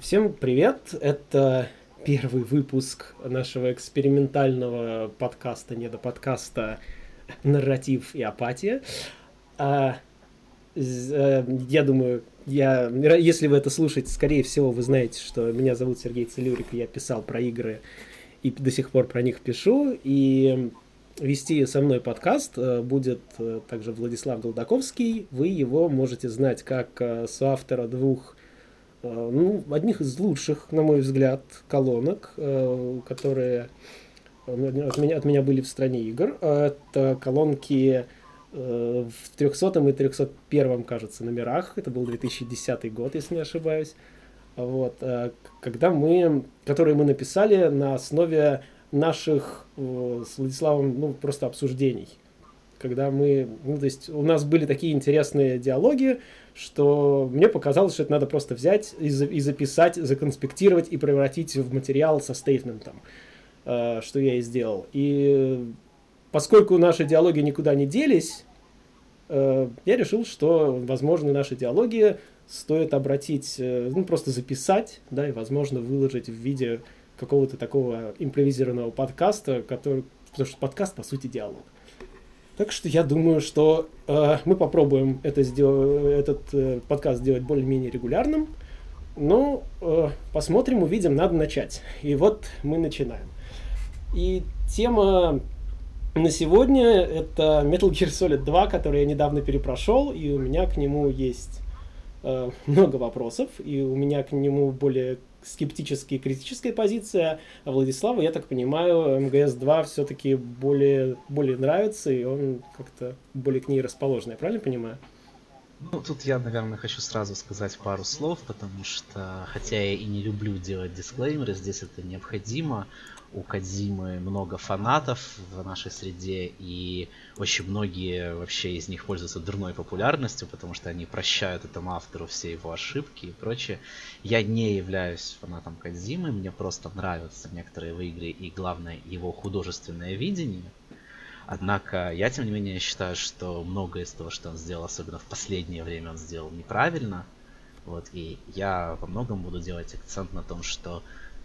Всем привет! Это первый выпуск нашего экспериментального подкаста, не до подкаста «Нарратив и апатия». А, э, я думаю, я, если вы это слушаете, скорее всего, вы знаете, что меня зовут Сергей Целюрик, я писал про игры и до сих пор про них пишу. И вести со мной подкаст э, будет э, также Владислав Голдаковский. Вы его можете знать как соавтора двух ну, одних из лучших, на мой взгляд, колонок, э, которые от меня, от меня были в стране игр. Это колонки э, в 300 и 301, кажется, номерах. Это был 2010 год, если не ошибаюсь. Вот, когда мы, которые мы написали на основе наших с Владиславом, ну, просто обсуждений. Когда мы, ну, то есть у нас были такие интересные диалоги, что мне показалось, что это надо просто взять и, и записать, законспектировать и превратить в материал со стейтментом, э, что я и сделал. И поскольку наши диалоги никуда не делись, э, я решил, что, возможно, наши диалоги стоит обратить, э, ну, просто записать, да, и, возможно, выложить в виде какого-то такого импровизированного подкаста, который, потому что подкаст, по сути, диалог. Так что я думаю, что э, мы попробуем это сделать, этот э, подкаст сделать более-менее регулярным. Но э, посмотрим, увидим, надо начать. И вот мы начинаем. И тема на сегодня это Metal Gear Solid 2, который я недавно перепрошел, и у меня к нему есть э, много вопросов, и у меня к нему более скептическая и критическая позиция, а Владиславу, я так понимаю, МГС-2 все-таки более, более нравится, и он как-то более к ней расположен, я правильно понимаю? Ну, тут я, наверное, хочу сразу сказать пару слов, потому что, хотя я и не люблю делать дисклеймеры, здесь это необходимо, у Кадзимы много фанатов в нашей среде, и очень многие вообще из них пользуются дурной популярностью, потому что они прощают этому автору все его ошибки и прочее. Я не являюсь фанатом Кадзимы, мне просто нравятся некоторые его игры и, главное, его художественное видение. Однако я, тем не менее, считаю, что многое из того, что он сделал, особенно в последнее время, он сделал неправильно. Вот, и я во многом буду делать акцент на том, что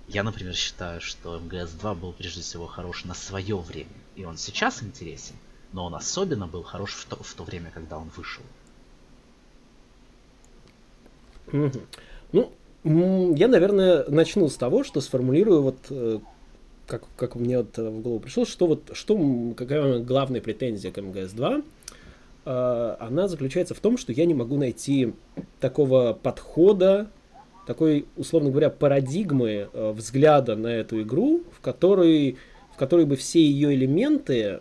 я, например, считаю, что МГС-2 был прежде всего хорош на свое время. И он сейчас интересен, но он особенно был хорош в то, в то время, когда он вышел. Ну, я, наверное, начну с того, что сформулирую вот э, как, как мне вот в голову пришло, что вот что какая главная претензия к МГС-2, э, она заключается в том, что я не могу найти такого подхода такой, условно говоря, парадигмы э, взгляда на эту игру, в которой, в которой бы все ее элементы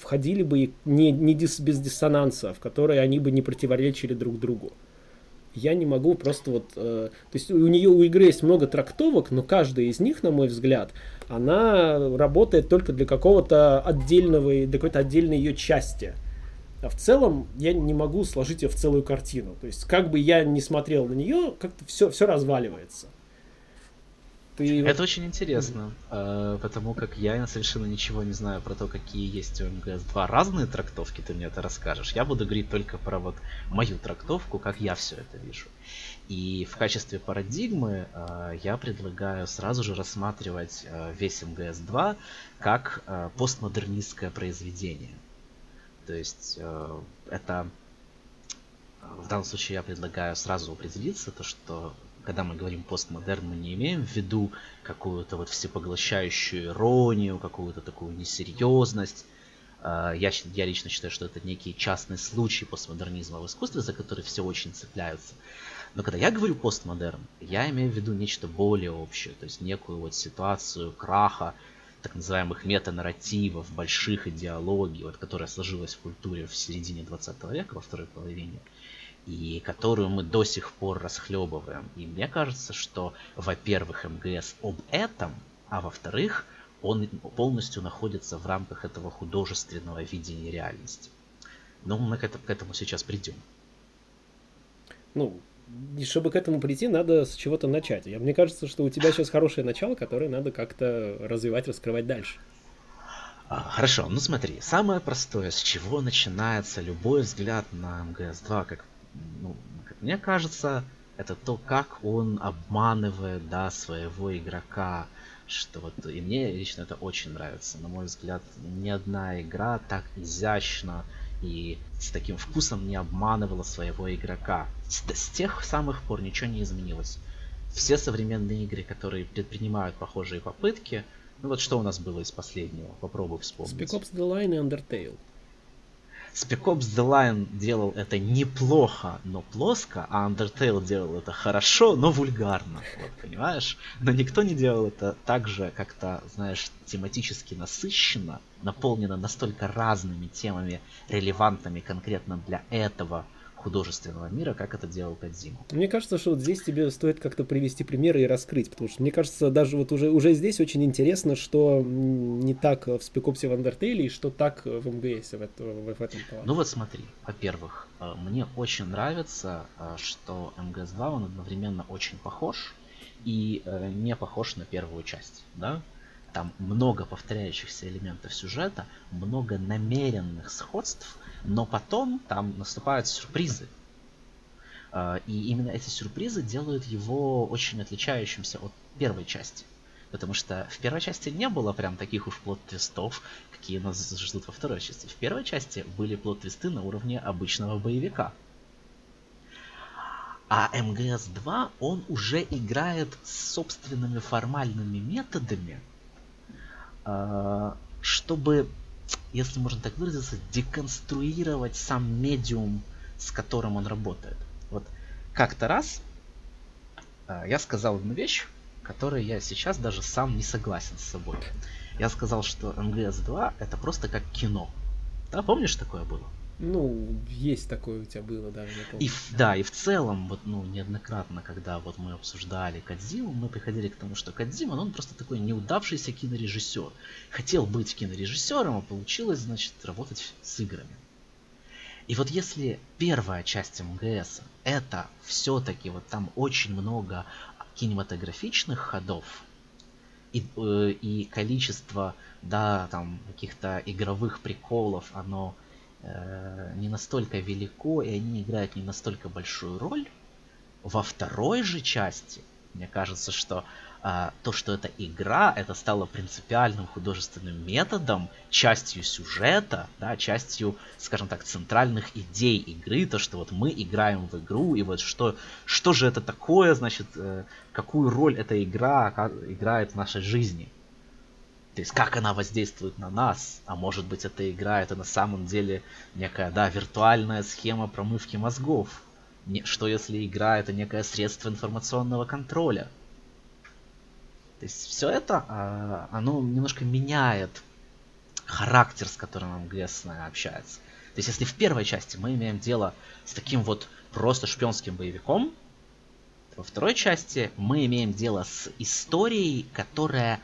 входили бы не, не дис, без диссонанса, в которой они бы не противоречили друг другу. Я не могу просто вот... Э, то есть у нее, у игры есть много трактовок, но каждая из них, на мой взгляд, она работает только для какого-то отдельного, для какой-то отдельной ее части. В целом я не могу сложить ее в целую картину. То есть, как бы я ни смотрел на нее, как-то все, все разваливается. Ты... Это очень интересно, mm-hmm. потому как я совершенно ничего не знаю про то, какие есть у МГС-2 разные трактовки, ты мне это расскажешь. Я буду говорить только про вот мою трактовку, как я все это вижу. И в качестве парадигмы э, я предлагаю сразу же рассматривать э, весь МГС-2 как э, постмодернистское произведение. То есть э, это в данном случае я предлагаю сразу определиться, то что когда мы говорим постмодерн, мы не имеем в виду какую-то вот всепоглощающую иронию, какую-то такую несерьезность. Э, я, я лично считаю, что это некий частный случай постмодернизма в искусстве, за который все очень цепляются. Но когда я говорю постмодерн, я имею в виду нечто более общее, то есть некую вот ситуацию краха, так называемых метанарративов, больших идеологий, вот, которая сложилась в культуре в середине 20 века, во второй половине, и которую мы до сих пор расхлебываем. И мне кажется, что, во-первых, МГС об этом, а во-вторых, он полностью находится в рамках этого художественного видения реальности. Но мы к этому, к этому сейчас придем. Ну, и чтобы к этому прийти, надо с чего-то начать. Я, мне кажется, что у тебя сейчас хорошее начало, которое надо как-то развивать, раскрывать дальше. А, хорошо, ну смотри, самое простое, с чего начинается любой взгляд на МГС-2, как, ну, как мне кажется, это то, как он обманывает, да, своего игрока, что вот и мне лично это очень нравится. На мой взгляд, ни одна игра так изящно и с таким вкусом не обманывала своего игрока. С, с тех самых пор ничего не изменилось. Все современные игры, которые предпринимают похожие попытки, ну вот что у нас было из последнего, попробуй вспомнить. Spec Ops The Line и Undertale. Spec Ops The Line делал это неплохо, но плоско, а Undertale делал это хорошо, но вульгарно. Вот, понимаешь? Но никто не делал это так же, как-то, знаешь, тематически насыщенно, наполнено настолько разными темами, релевантными конкретно для этого художественного мира, как это делал Кадзима. Мне кажется, что вот здесь тебе стоит как-то привести примеры и раскрыть, потому что мне кажется, даже вот уже, уже здесь очень интересно, что не так в Спекопсе в Undertale и что так в МГС в, это, в этом плане. Ну вот смотри, во-первых, э, мне очень нравится, э, что МГС-2 он одновременно очень похож и э, не похож на первую часть, да? Там много повторяющихся элементов сюжета, много намеренных сходств, но потом там наступают сюрпризы. А, и именно эти сюрпризы делают его очень отличающимся от первой части. Потому что в первой части не было прям таких уж плод-твистов, какие нас ждут во второй части. В первой части были плод-твисты на уровне обычного боевика. А МГС-2, он уже играет с собственными формальными методами, а, чтобы если можно так выразиться, деконструировать сам медиум, с которым он работает. Вот как-то раз э, я сказал одну вещь, которой я сейчас даже сам не согласен с собой. Я сказал, что МГС-2 это просто как кино. Да, помнишь, такое было? Ну, есть такое у тебя было, да, я помню. И, да, и в целом, вот, ну, неоднократно, когда вот мы обсуждали Кадзиму, мы приходили к тому, что Кадзима, ну, он просто такой неудавшийся кинорежиссер. Хотел быть кинорежиссером, а получилось, значит, работать с играми. И вот если первая часть МГС это все-таки вот там очень много кинематографичных ходов и, э, и количество, да, там каких-то игровых приколов, оно не настолько велико, и они играют не настолько большую роль. Во второй же части, мне кажется, что а, то, что это игра, это стало принципиальным художественным методом, частью сюжета, да, частью, скажем так, центральных идей игры, то, что вот мы играем в игру, и вот что, что же это такое, значит, э, какую роль эта игра играет в нашей жизни. То есть как она воздействует на нас, а может быть эта игра это на самом деле некая, да, виртуальная схема промывки мозгов. Не, что если игра это некое средство информационного контроля? То есть все это, а, оно немножко меняет характер, с которым МГС общается. То есть если в первой части мы имеем дело с таким вот просто шпионским боевиком, во второй части мы имеем дело с историей, которая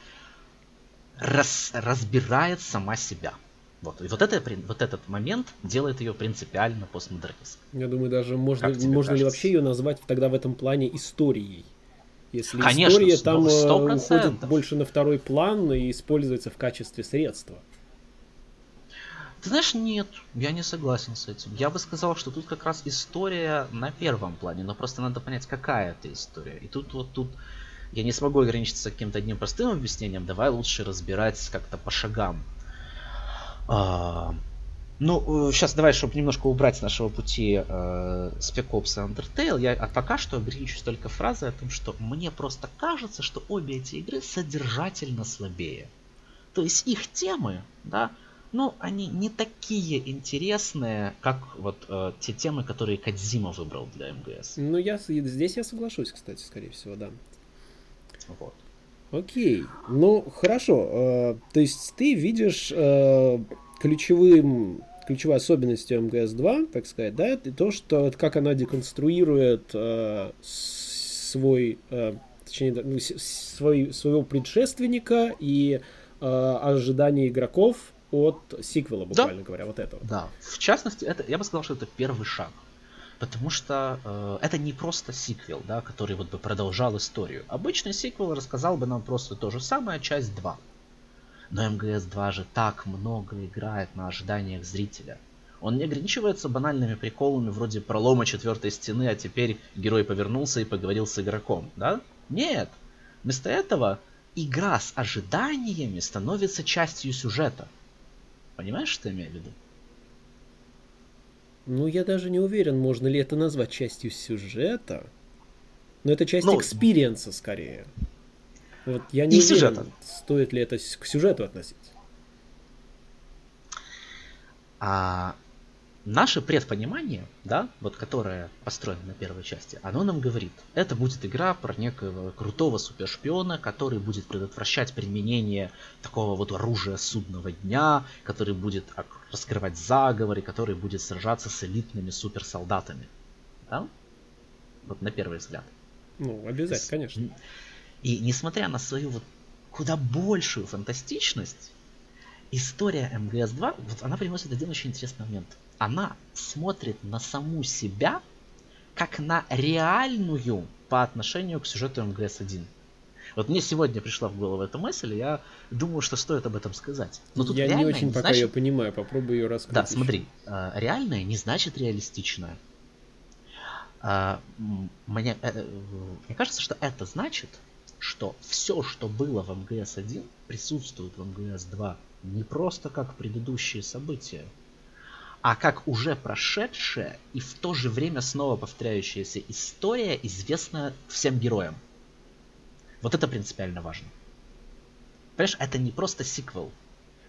рас, разбирает сама себя. Вот. И вот, это, вот этот момент делает ее принципиально постмодернистской. Я думаю, даже можно, можно ли вообще ее назвать тогда в этом плане историей? Если Конечно, история там 100%. Э, уходит больше на второй план и используется в качестве средства. Ты знаешь, нет, я не согласен с этим. Я бы сказал, что тут как раз история на первом плане, но просто надо понять, какая это история. И тут вот тут я не смогу ограничиться каким-то одним простым объяснением, давай лучше разбирать как-то по шагам. А, ну, сейчас э, давай, чтобы немножко убрать с нашего пути э, Spec и Undertale, я а пока что ограничусь только фразой о том, что мне просто кажется, что обе эти игры содержательно слабее. То есть их темы, да, ну, они не такие интересные, как вот э, те темы, которые Кадзима выбрал для МГС. Ну, я здесь я соглашусь, кстати, скорее всего, да. Вот. Окей. Ну, хорошо. Э, то есть ты видишь э, ключевым ключевой особенностью МГС-2, так сказать, да, это то, что как она деконструирует э, свой, э, точнее, ну, свой, своего предшественника и э, ожидания игроков от сиквела, буквально да. говоря, вот этого. Да. В частности, это, я бы сказал, что это первый шаг. Потому что э, это не просто сиквел, да, который вот бы продолжал историю. Обычный сиквел рассказал бы нам просто то же самое, часть 2. Но МГС-2 же так много играет на ожиданиях зрителя. Он не ограничивается банальными приколами вроде пролома четвертой стены, а теперь герой повернулся и поговорил с игроком, да? Нет. Вместо этого игра с ожиданиями становится частью сюжета. Понимаешь, что я имею в виду? Ну, я даже не уверен, можно ли это назвать частью сюжета. Но это часть ну, experience а скорее. Вот я не уверен, сюжета. стоит ли это к сюжету относить. А наше предпонимание, да, вот которое построено на первой части, оно нам говорит, это будет игра про некого крутого супершпиона, который будет предотвращать применение такого вот оружия судного дня, который будет раскрывать заговоры, который будет сражаться с элитными суперсолдатами. Да? Вот на первый взгляд. Ну, обязательно, конечно. И несмотря на свою вот куда большую фантастичность, история МГС-2, вот она приносит один очень интересный момент. Она смотрит на саму себя как на реальную по отношению к сюжету МГС-1. Вот мне сегодня пришла в голову эта мысль, и я думаю, что стоит об этом сказать. Но тут я не очень не пока значит... ее понимаю, попробую ее раскрыть. Да, еще. смотри, э, реальное не значит реалистичное. Э, мне, э, мне кажется, что это значит, что все, что было в МГС-1, присутствует в МГС-2 не просто как предыдущие события, а как уже прошедшая и в то же время снова повторяющаяся история, известная всем героям. Вот это принципиально важно. Понимаешь, это не просто сиквел.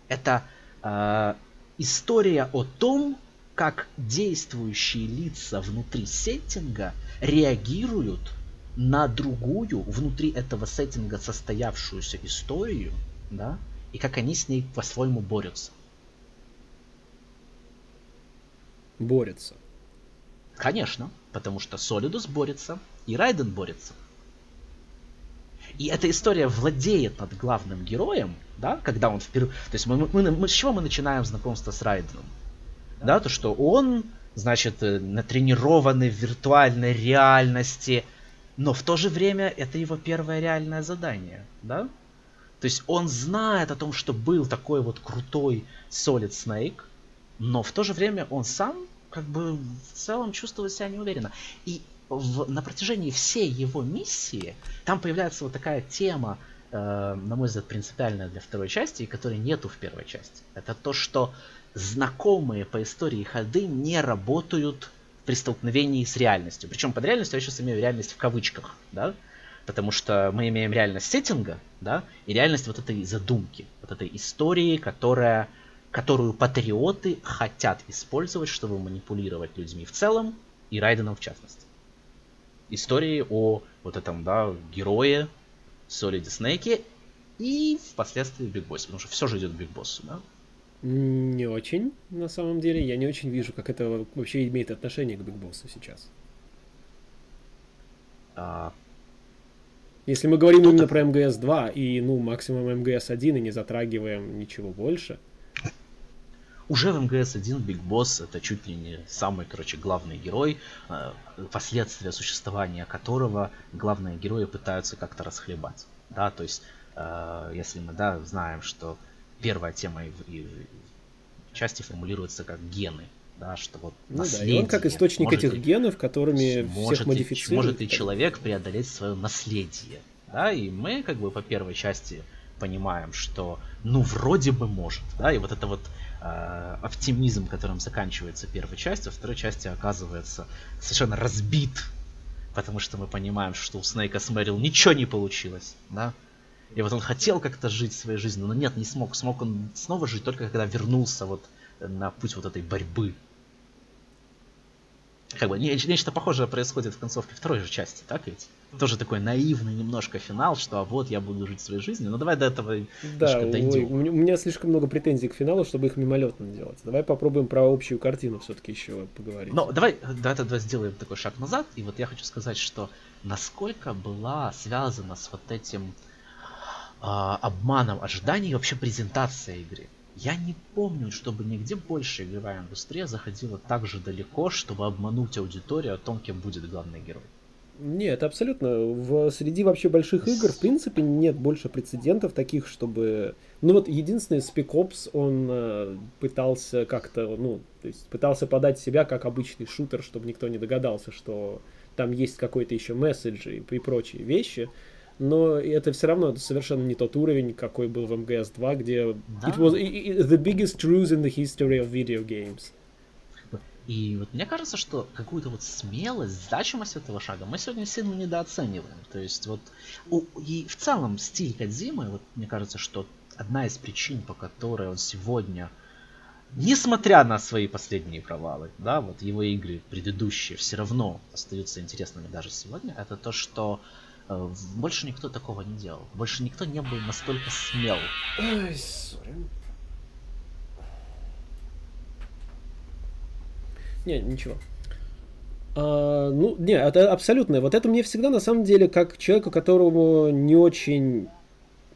Это э, история о том, как действующие лица внутри сеттинга реагируют на другую, внутри этого сеттинга состоявшуюся историю, да, и как они с ней по-своему борются. Борются. Конечно, потому что Солидус борется, и Райден борется. И эта история владеет над главным героем, да, когда он впервые... То есть мы, мы, мы, с чего мы начинаем знакомство с Райденом? Да, то, что он, значит, э, натренированный в виртуальной реальности, но в то же время это его первое реальное задание, да? То есть он знает о том, что был такой вот крутой Solid Snake, но в то же время он сам как бы в целом чувствует себя неуверенно. И в, на протяжении всей его миссии там появляется вот такая тема, э, на мой взгляд, принципиальная для второй части, и которой нету в первой части. Это то, что знакомые по истории ходы не работают при столкновении с реальностью. Причем под реальностью я сейчас имею реальность в кавычках, да? Потому что мы имеем реальность сеттинга, да, и реальность вот этой задумки, вот этой истории, которая, которую патриоты хотят использовать, чтобы манипулировать людьми в целом и Райденом в частности. Истории о вот этом, да, герое Солиде Снейке и впоследствии Биг Боссе, потому что все же идет к Биг Боссу, да? Не очень, на самом деле. Я не очень вижу, как это вообще имеет отношение к Биг Боссу сейчас. А, если мы говорим именно про МГС-2 и, ну, максимум МГС-1 и не затрагиваем ничего больше. Уже в МГС-1 Биг Босс это чуть ли не самый, короче, главный герой, э, последствия существования которого главные герои пытаются как-то расхлебать. Да, то есть, э, если мы, да, знаем, что первая тема и, и части формулируется как гены, да, что вот ну да, и он как источник этих ли, генов, которыми всех модифицирует. Может ли человек преодолеть свое наследие, да, и мы как бы по первой части понимаем, что ну вроде бы может, да, и вот это вот оптимизм, которым заканчивается первая часть, а второй части оказывается совершенно разбит, потому что мы понимаем, что у Снейка с Мэрил ничего не получилось, да, и вот он хотел как-то жить своей жизнью, но нет, не смог. Смог он снова жить только когда вернулся вот на путь вот этой борьбы как бы нечто похожее происходит в концовке второй же части, так ведь? Тоже такой наивный немножко финал, что а вот я буду жить своей жизнью. Но давай до этого да, дойдем. Ой, у меня слишком много претензий к финалу, чтобы их мимолетно делать. Давай попробуем про общую картину все-таки еще поговорить. Ну, давай, давай тогда сделаем такой шаг назад. И вот я хочу сказать, что насколько была связана с вот этим э, обманом ожиданий вообще презентация игры. Я не помню, чтобы нигде больше игровая индустрия заходила так же далеко, чтобы обмануть аудиторию о том, кем будет главный герой. Нет, абсолютно. В, среди вообще больших игр, в принципе, нет больше прецедентов таких, чтобы... Ну вот единственный Spec Ops, он э, пытался как-то, ну, то есть пытался подать себя как обычный шутер, чтобы никто не догадался, что там есть какой-то еще месседж и, и прочие вещи. Но это все равно это совершенно не тот уровень, какой был в МГС 2, где да. it was the biggest truth in the history of video games. И вот мне кажется, что какую-то вот смелость, значимость этого шага мы сегодня сильно недооцениваем. То есть вот у, и в целом стиль Кадзимы, вот мне кажется, что одна из причин, по которой он сегодня, несмотря на свои последние провалы, да, вот его игры предыдущие все равно остаются интересными даже сегодня, это то, что э, больше никто такого не делал. Больше никто не был настолько смел. Ой, sorry. Не, ничего. А, ну, не, это абсолютно. Вот это мне всегда, на самом деле, как человеку, которому не очень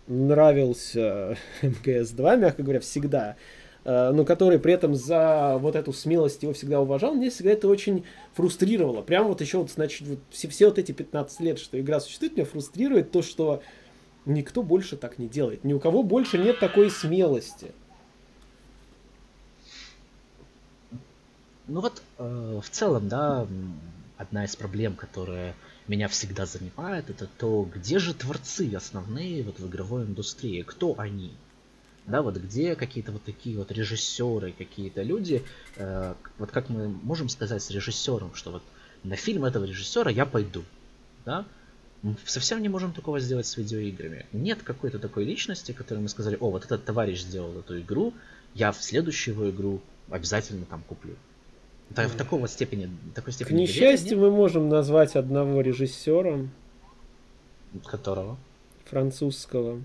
нравился МГС-2, мягко говоря, всегда, но который при этом за вот эту смелость его всегда уважал, мне всегда это очень фрустрировало. Прям вот еще вот, значит, вот все, все вот эти 15 лет, что игра существует, меня фрустрирует то, что никто больше так не делает. Ни у кого больше нет такой смелости. Ну вот, э, в целом, да, одна из проблем, которая меня всегда занимает, это то, где же творцы основные вот в игровой индустрии, кто они? Да, вот где какие-то вот такие вот режиссеры, какие-то люди, э, вот как мы можем сказать с режиссером, что вот на фильм этого режиссера я пойду, да? Мы совсем не можем такого сделать с видеоиграми. Нет какой-то такой личности, которой мы сказали, о, вот этот товарищ сделал эту игру, я в следующую его игру обязательно там куплю. Да, в такого степени, такой степени. К несчастью, мы можем назвать одного режиссера. Которого? Французского.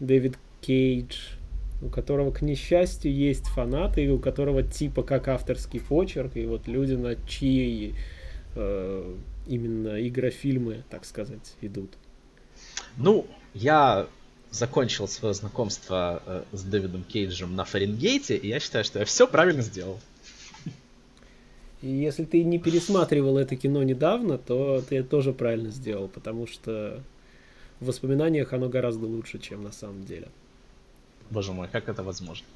Дэвид Кейдж, у которого, к несчастью, есть фанаты, и у которого типа как авторский почерк, и вот люди, на чьи э, именно игрофильмы, так сказать, идут. Ну, я закончил свое знакомство э, с Дэвидом Кейджем на Фаренгейте, и я считаю, что я все правильно сделал. И если ты не пересматривал это кино недавно, то ты тоже правильно сделал, потому что в воспоминаниях оно гораздо лучше, чем на самом деле. Боже мой, как это возможно?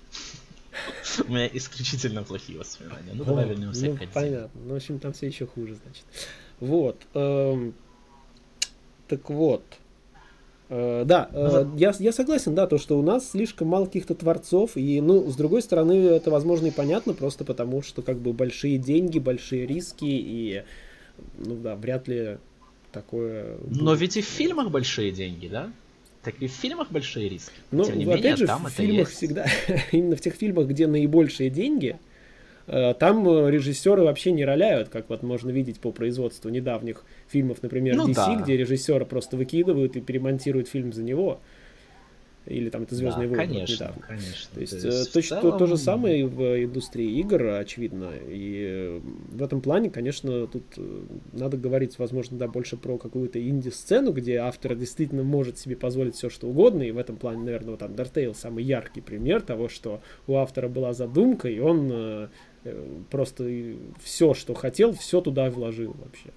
У меня исключительно плохие воспоминания. Ну, давай вернемся ну, к Понятно. Ну, в общем, там все еще хуже, значит. Вот. Эм, так вот. Э, да, э, я, я согласен, да, то, что у нас слишком мало каких-то творцов, и, ну, с другой стороны, это, возможно, и понятно, просто потому, что, как бы, большие деньги, большие риски, и, ну, да, вряд ли такое... Но ведь и в фильмах большие деньги, да? Так и в фильмах большие риски. Ну, опять менее, же, в фильмах есть. всегда, именно в тех фильмах, где наибольшие деньги, Э, там э, режиссеры вообще не роляют, как вот можно видеть по производству недавних фильмов, например, ну, DC, да. где режиссера просто выкидывают и перемонтируют фильм за него. Или там это Звездные да, войны конечно, недавно. Конечно. То есть, то есть точно целом... то, то же самое в индустрии игр, очевидно. И в этом плане, конечно, тут надо говорить, возможно, да, больше про какую-то инди-сцену, где автор действительно может себе позволить все, что угодно. И в этом плане, наверное, вот Undertale самый яркий пример того, что у автора была задумка, и он Э, просто все, что хотел, все туда вложил вообще.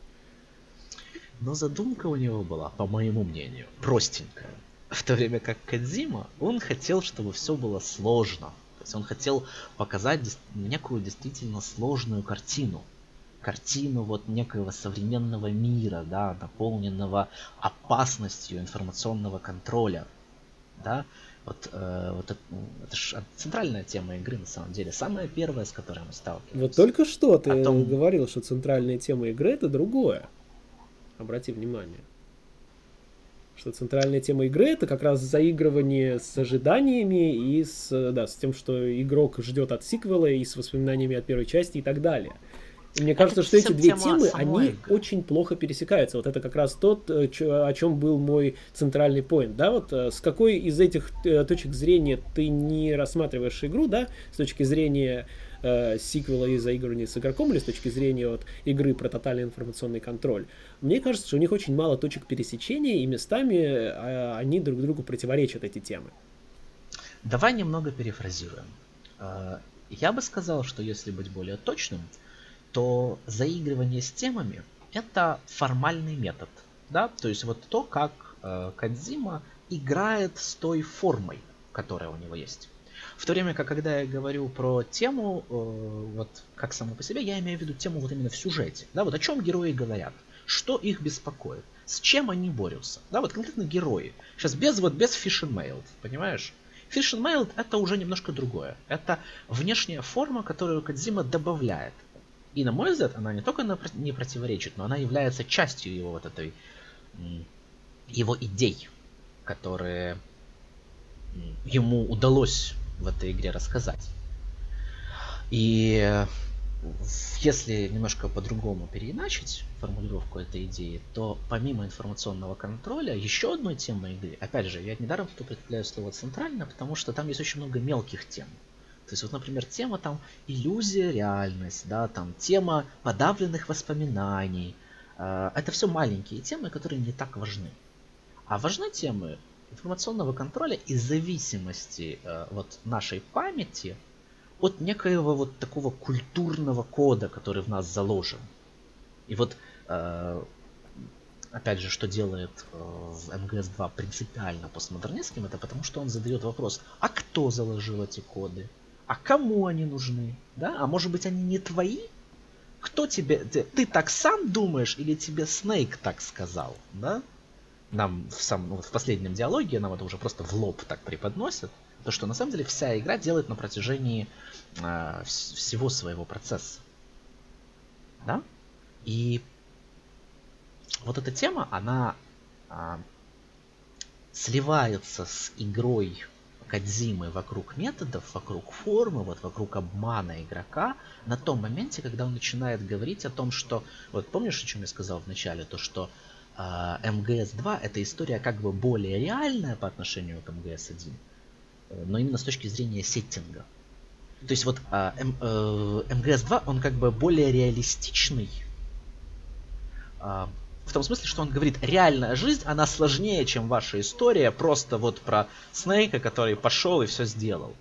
Но задумка у него была, по моему мнению, простенькая. В то время как Кадзима, он хотел, чтобы все было сложно. То есть он хотел показать некую действительно сложную картину. Картину вот некоего современного мира, да, наполненного опасностью информационного контроля. Да, вот, э, вот это, это же центральная тема игры, на самом деле. Самая первая, с которой мы сталкиваемся. Вот только что ты том... говорил, что центральная тема игры это другое. Обрати внимание. Что центральная тема игры это как раз заигрывание с ожиданиями и с, да, с тем, что игрок ждет от сиквела и с воспоминаниями от первой части и так далее. И мне кажется, это что эти две темы, они игры. очень плохо пересекаются. Вот это как раз тот, э, о чем был мой центральный поинт. Да, вот э, с какой из этих э, точек зрения ты не рассматриваешь игру, да, с точки зрения э, сиквела и заигрывания с игроком, или с точки зрения вот, игры про тотальный информационный контроль. Мне кажется, что у них очень мало точек пересечения, и местами э, они друг другу противоречат, эти темы. Давай немного перефразируем. Я бы сказал, что если быть более точным, то заигрывание с темами это формальный метод. Да? То есть вот то, как э, Кадзима играет с той формой, которая у него есть. В то время как, когда я говорю про тему, э, вот как само по себе, я имею в виду тему вот именно в сюжете. Да, вот о чем герои говорят, что их беспокоит, с чем они борются. Да, вот конкретно герои. Сейчас без вот без Fish and Mail, понимаешь? Fish and Mail это уже немножко другое. Это внешняя форма, которую Кадзима добавляет. И на мой взгляд, она не только не противоречит, но она является частью его вот этой его идей, которые ему удалось в этой игре рассказать. И если немножко по-другому переиначить формулировку этой идеи, то помимо информационного контроля, еще одной темой игры, опять же, я недаром тут употребляю слово центрально, потому что там есть очень много мелких тем. То есть вот, например, тема там иллюзия, реальность, да, там тема подавленных воспоминаний. Э, это все маленькие темы, которые не так важны. А важны темы информационного контроля и зависимости э, вот нашей памяти от некоего вот такого культурного кода, который в нас заложен. И вот э, опять же, что делает э, в МГС-2 принципиально постмодернистским, это потому что он задает вопрос, а кто заложил эти коды? А кому они нужны? Да? А может быть они не твои? Кто тебе... Ты, ты так сам думаешь или тебе Снейк так сказал? Да? Нам в, сам, вот в последнем диалоге нам это уже просто в лоб так преподносят, то что на самом деле вся игра делает на протяжении э, всего своего процесса. Да? И вот эта тема, она э, сливается с игрой Кадзимы вокруг методов, вокруг формы, вот вокруг обмана игрока на том моменте, когда он начинает говорить о том, что... Вот помнишь, о чем я сказал в начале? То, что МГС-2 это история как бы более реальная по отношению к МГС-1, э, но именно с точки зрения сеттинга. То есть вот а, МГС-2 э, он как бы более реалистичный, а, в том смысле, что он говорит, реальная жизнь, она сложнее, чем ваша история, просто вот про Снейка, который пошел и все сделал.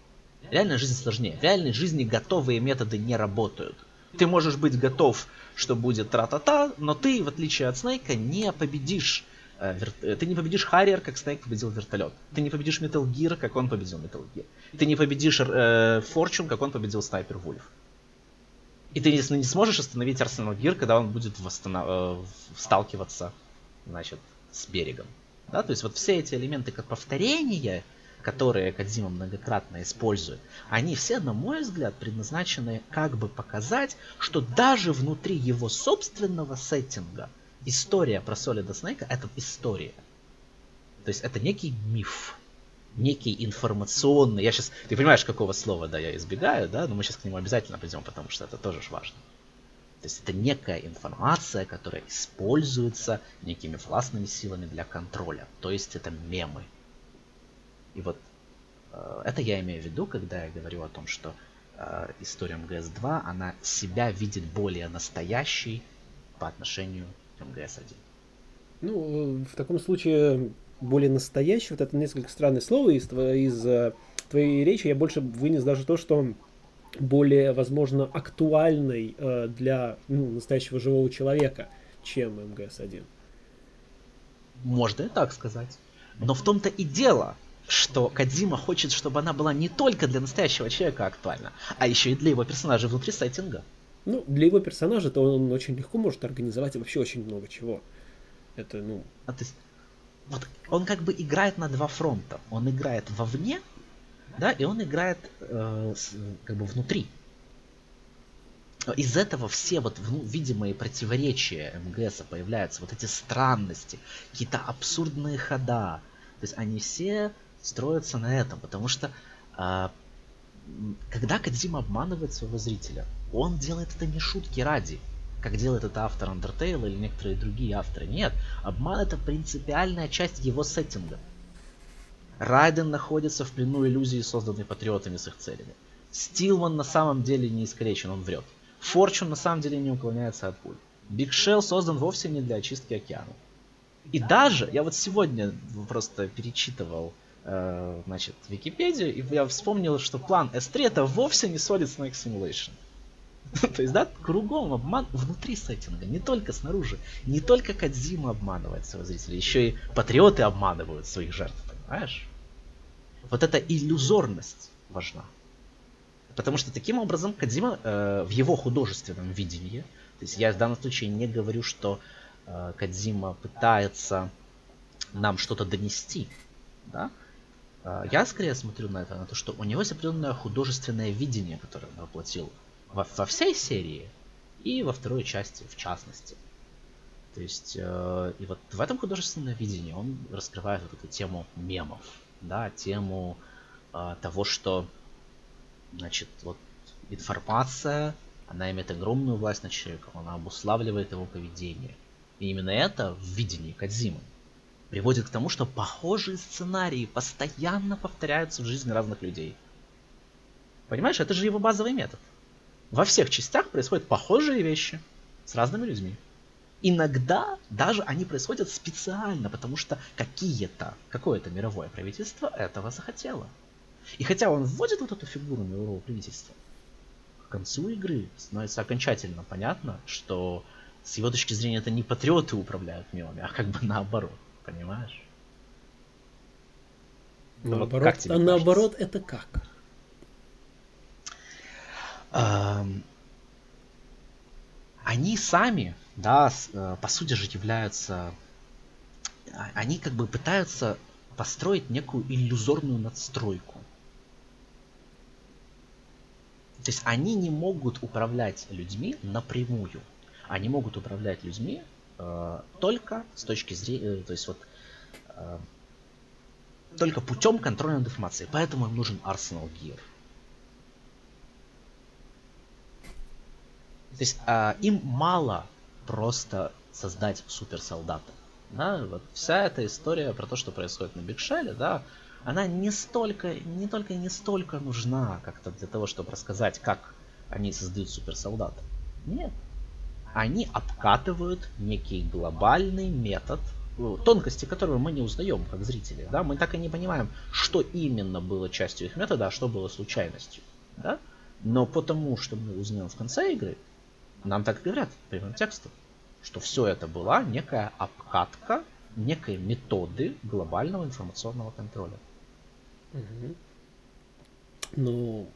Реальная жизнь сложнее. В реальной жизни готовые методы не работают. Ты можешь быть готов что будет тра-та-та, но ты, в отличие от Снейка, не победишь э, э, ты не победишь Харриер, как Снейк победил вертолет. Ты не победишь Metal Gear, как он победил Metal Gear. Ты не победишь э, Fortune, как он победил Снайпер Вульф. И ты не, сможешь остановить Арсенал Гир, когда он будет восстанов... э, сталкиваться значит, с берегом. Да? То есть вот все эти элементы как повторения которые Кадзима многократно использует, они все, на мой взгляд, предназначены как бы показать, что даже внутри его собственного сеттинга история про Солида Снейка это история. То есть это некий миф, некий информационный. Я сейчас, ты понимаешь, какого слова, да, я избегаю, да, но мы сейчас к нему обязательно придем, потому что это тоже важно. То есть это некая информация, которая используется некими властными силами для контроля. То есть это мемы, и вот э, это я имею в виду, когда я говорю о том, что э, история МГС-2, она себя видит более настоящей по отношению к МГС-1. Ну, в таком случае более настоящий, вот это несколько странное слово из, из э, твоей речи, я больше вынес даже то, что более, возможно, актуальной э, для ну, настоящего живого человека, чем МГС-1. Можно и так сказать. Но в том-то и дело, что Кадима хочет, чтобы она была не только для настоящего человека актуальна, а еще и для его персонажа внутри сеттинга. Ну, для его персонажа то он очень легко может организовать вообще очень много чего. Это, ну... А, то есть, вот он как бы играет на два фронта. Он играет вовне, да, и он играет э, с, как бы внутри. Из этого все вот ну, видимые противоречия МГСа появляются, вот эти странности, какие-то абсурдные хода. То есть они все строятся на этом, потому что а, когда Кадзима обманывает своего зрителя, он делает это не шутки ради, как делает это автор Undertale или некоторые другие авторы. Нет, обман это принципиальная часть его сеттинга. Райден находится в плену иллюзии, созданной патриотами с их целями. Стилман на самом деле не искалечен, он врет. Форчун на самом деле не уклоняется от пуль. Биг Шелл создан вовсе не для очистки океана. И даже, я вот сегодня просто перечитывал Э, значит, Википедию, и я вспомнил, что план S3 это вовсе не Solid Snake Simulation. То есть, да, кругом обман внутри сеттинга, не только снаружи. Не только Кадзима обманывает своих зрителей, еще и патриоты обманывают своих жертв, понимаешь? Вот эта иллюзорность важна. Потому что таким образом Кадзима э, в его художественном видении, то есть я в данном случае не говорю, что э, Кадзима пытается нам что-то донести, да? Э, я скорее смотрю на это, на то, что у него есть определенное художественное видение, которое он воплотил во, во всей серии и во второй части в частности. То есть, э, и вот в этом художественном видении он раскрывает вот эту тему мемов, да, тему э, того, что, значит, вот информация, она имеет огромную власть над человеком, она обуславливает его поведение. И именно это в видении Кадзимы приводит к тому, что похожие сценарии постоянно повторяются в жизни разных людей. Понимаешь, это же его базовый метод. Во всех частях происходят похожие вещи с разными людьми. Иногда даже они происходят специально, потому что какие-то, какое-то мировое правительство этого захотело. И хотя он вводит вот эту фигуру мирового правительства, к концу игры становится окончательно понятно, что с его точки зрения это не патриоты управляют мемами, а как бы наоборот, понимаешь? Наоборот, вот а наоборот это как? они сами, да, э, по сути же являются, а, они как бы пытаются построить некую иллюзорную надстройку. То есть они не могут управлять людьми напрямую. Они могут управлять людьми только с точки зрения, э, то есть вот э, только путем контроля над информацией. Поэтому им нужен Arsenal Gear. То есть а, им мало просто создать суперсолдата. Да, вот вся эта история про то, что происходит на Бигшеле, да, она не столько, не только не столько нужна как-то для того, чтобы рассказать, как они создают суперсолдата. Нет. Они обкатывают некий глобальный метод, э, тонкости которого мы не узнаем как зрители. Да? Мы так и не понимаем, что именно было частью их метода, а что было случайностью. Да? Но потому, что мы узнаем в конце игры, нам так говорят прямым текстом, что все это была некая обкатка некой методы глобального информационного контроля. Угу. Ну,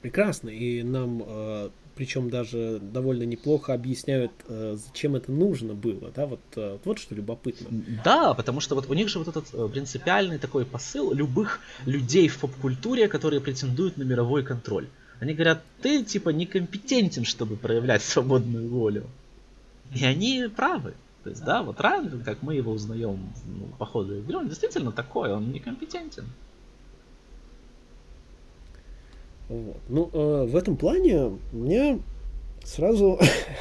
прекрасно. И нам, э, причем даже довольно неплохо объясняют, э, зачем это нужно было. Да, вот, э, вот что любопытно. Да, потому что вот у них же вот этот принципиальный такой посыл любых людей в поп-культуре, которые претендуют на мировой контроль. Они говорят, ты типа некомпетентен, чтобы проявлять свободную волю. И они правы. То есть, да, вот Райан, как мы его узнаем ну, по ходу игры, он действительно такой, он некомпетентен. Вот. Ну, э, в этом плане мне сразу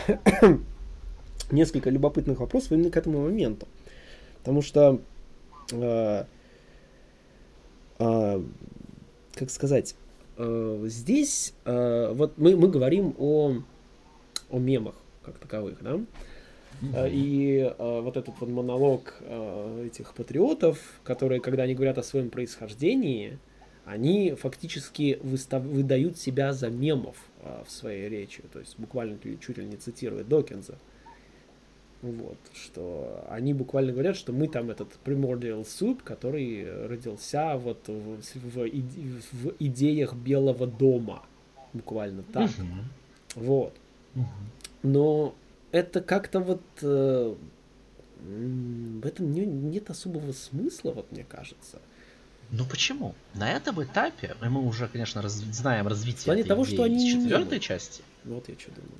несколько любопытных вопросов именно к этому моменту. Потому что, э, э, как сказать, Э, здесь э, вот мы, мы говорим о, о мемах как таковых, да? Mm-hmm. И э, вот этот вот монолог э, этих патриотов, которые, когда они говорят о своем происхождении, они фактически выстав, выдают себя за мемов э, в своей речи, то есть буквально чуть ли не цитирует Докинза. Вот, что они буквально говорят, что мы там этот primordial soup, который родился вот в, в, в идеях Белого дома. Буквально так. Угу. Вот. Угу. Но это как-то вот э, в этом не, нет особого смысла, вот мне кажется. Ну почему? На этом этапе мы уже, конечно, раз, знаем развитие в плане этой того, что они четвертой части. Вот я что думаю.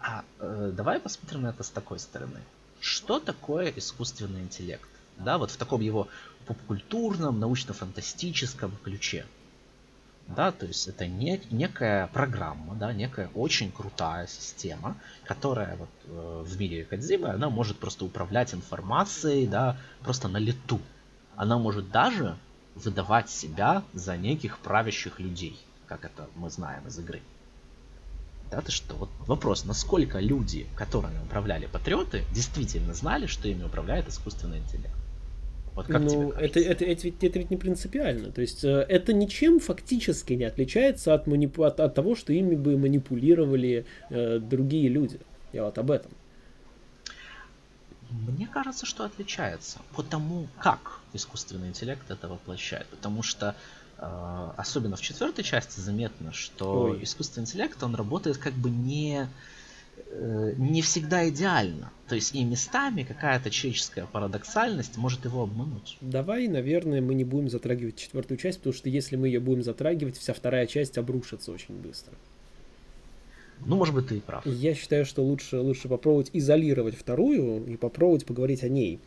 А э, давай посмотрим на это с такой стороны. Что такое искусственный интеллект? Да, вот в таком его попкультурном, научно-фантастическом ключе. Да, то есть это не, некая программа, да, некая очень крутая система, которая вот э, в мире Кадзимы, она может просто управлять информацией, да, просто на лету. Она может даже выдавать себя за неких правящих людей, как это мы знаем из игры. Да, ты что? Вот вопрос, насколько люди, которыми управляли патриоты, действительно знали, что ими управляет искусственный интеллект? Вот как ну, тебе это, это, это, ведь, это ведь не принципиально. То есть э, это ничем фактически не отличается от, манипу... от, от того, что ими бы манипулировали э, другие люди. Я вот об этом. Мне кажется, что отличается. Потому как искусственный интеллект это воплощает. Потому что э, особенно в четвертой части заметно, что Ой. искусственный интеллект, он работает как бы не Э, не всегда идеально. То есть и местами какая-то человеческая парадоксальность может его обмануть. Давай, наверное, мы не будем затрагивать четвертую часть, потому что если мы ее будем затрагивать, вся вторая часть обрушится очень быстро. Ну, может быть, ты и прав. Я считаю, что лучше, лучше попробовать изолировать вторую и попробовать поговорить о ней.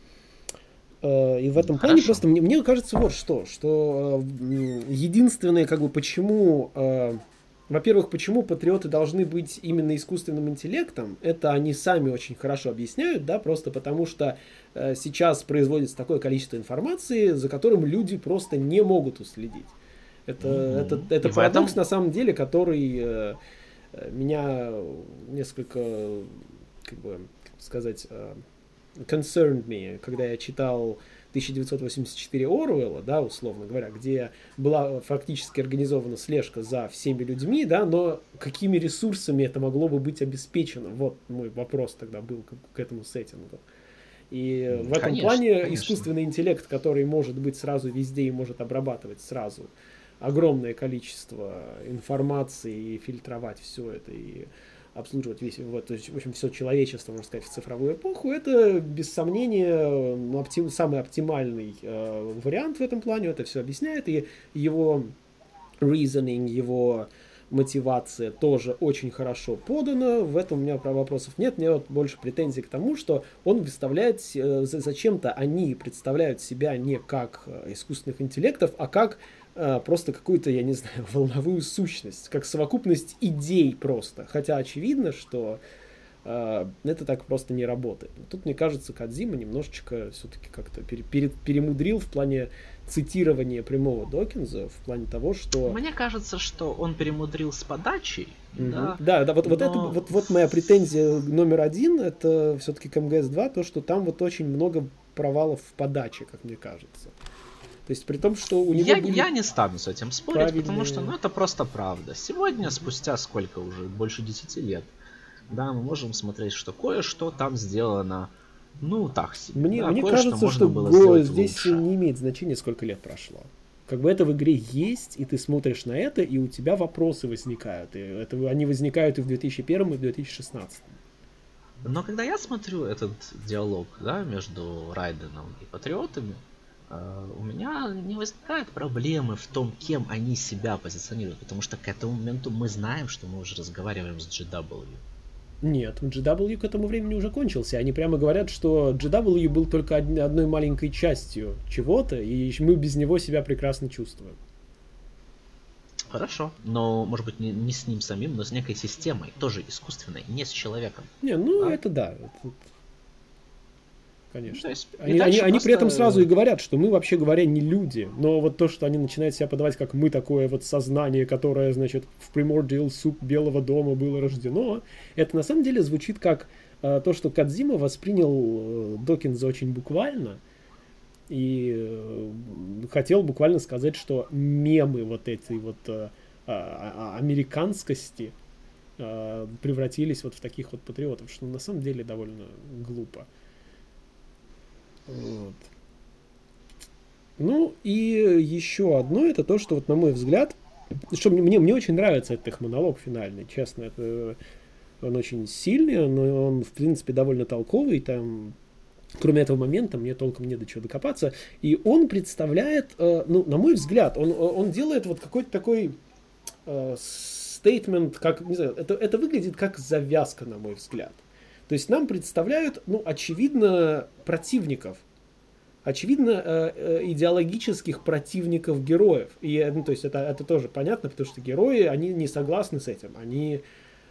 Э, и в этом Хорошо. плане просто мне, мне кажется вот что, что э, единственное, как бы, почему во-первых, почему патриоты должны быть именно искусственным интеллектом, это они сами очень хорошо объясняют, да, просто потому что э, сейчас производится такое количество информации, за которым люди просто не могут уследить. Это, mm-hmm. это, это парадокс этом... на самом деле, который э, меня несколько, как бы, сказать, э, concerned me, когда я читал 1984 Оруэлла, да, условно говоря, где была фактически организована слежка за всеми людьми, да, но какими ресурсами это могло бы быть обеспечено? Вот мой вопрос тогда был к, к этому сеттингу. И в этом конечно, плане конечно. искусственный интеллект, который может быть сразу везде и может обрабатывать сразу огромное количество информации и фильтровать все это и обслуживать весь, вот, то есть, в общем, все человечество, можно сказать, в цифровую эпоху, это, без сомнения, оптим, самый оптимальный э, вариант в этом плане, это все объясняет, и его reasoning, его мотивация тоже очень хорошо подана, в этом у меня вопросов нет, мне вот больше претензий к тому, что он выставляет, э, зачем-то они представляют себя не как э, искусственных интеллектов, а как просто какую-то, я не знаю, волновую сущность, как совокупность идей просто. Хотя очевидно, что э, это так просто не работает. Тут, мне кажется, Кадзима немножечко все-таки как-то пере, пере, перемудрил в плане цитирования прямого Докинза, в плане того, что... Мне кажется, что он перемудрил с подачей. Угу. Да, да, да вот, но... вот, это, вот, вот моя претензия номер один, это все-таки к МГС-2, то, что там вот очень много провалов в подаче, как мне кажется. То есть при том, что у него я, были... я не стану с этим спорить, правильные... потому что ну, это просто правда. Сегодня, спустя сколько уже, больше 10 лет, да, мы можем смотреть, что кое-что там сделано, ну, так себе. Мне, да, мне кажется, что Го здесь лучше. не имеет значения, сколько лет прошло. Как бы это в игре есть, и ты смотришь на это, и у тебя вопросы возникают. И это, они возникают и в 2001, и в 2016. Но когда я смотрю этот диалог да, между Райденом и Патриотами, у меня не возникает проблемы в том, кем они себя позиционируют, потому что к этому моменту мы знаем, что мы уже разговариваем с GW. Нет, GW к этому времени уже кончился. Они прямо говорят, что GW был только одной маленькой частью чего-то, и мы без него себя прекрасно чувствуем. Хорошо, но, может быть, не, не с ним самим, но с некой системой, тоже искусственной, не с человеком. Не, ну а? это да. Это, Конечно. есть, они, они, просто... они при этом сразу и говорят, что мы вообще говоря не люди. Но вот то, что они начинают себя подавать, как мы такое вот сознание, которое, значит, в Primordial суп Белого дома было рождено, это на самом деле звучит как э, то, что Кадзима воспринял э, Докинза очень буквально. И э, хотел буквально сказать, что мемы вот этой вот э, э, американскости э, превратились вот в таких вот патриотов, что на самом деле довольно глупо. Вот. Ну и еще одно, это то, что вот на мой взгляд, что мне, мне, мне очень нравится этот их монолог финальный, честно, это он очень сильный, но он, в принципе, довольно толковый, там, кроме этого момента, мне толком не до чего докопаться, и он представляет, э, ну, на мой взгляд, он, он делает вот какой-то такой стейтмент, э, как, не знаю, это, это выглядит как завязка, на мой взгляд. То есть нам представляют, ну, очевидно, противников, очевидно, э, э, идеологических противников героев. И, ну, то есть это, это тоже понятно, потому что герои, они не согласны с этим, они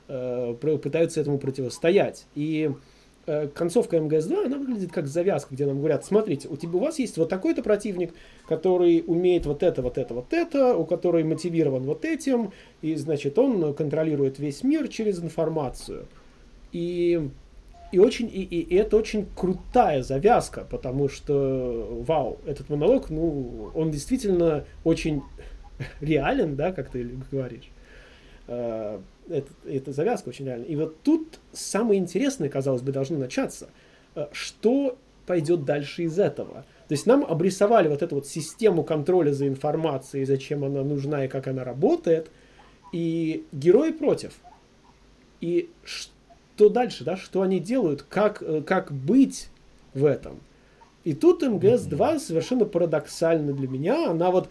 э, пытаются этому противостоять. И э, концовка МГС-2, она выглядит как завязка, где нам говорят, смотрите, у тебя у вас есть вот такой-то противник, который умеет вот это, вот это, вот это, у которого мотивирован вот этим, и, значит, он контролирует весь мир через информацию. И и очень и, и это очень крутая завязка, потому что вау, этот монолог, ну, он действительно очень реален, да, как ты говоришь. Э, это, эта завязка очень реальна. И вот тут самое интересное, казалось бы, должно начаться. Э, что пойдет дальше из этого? То есть нам обрисовали вот эту вот систему контроля за информацией, зачем она нужна и как она работает, и герои против. И что дальше, да, что они делают, как, э, как быть в этом. И тут МГС-2 совершенно парадоксально для меня, она вот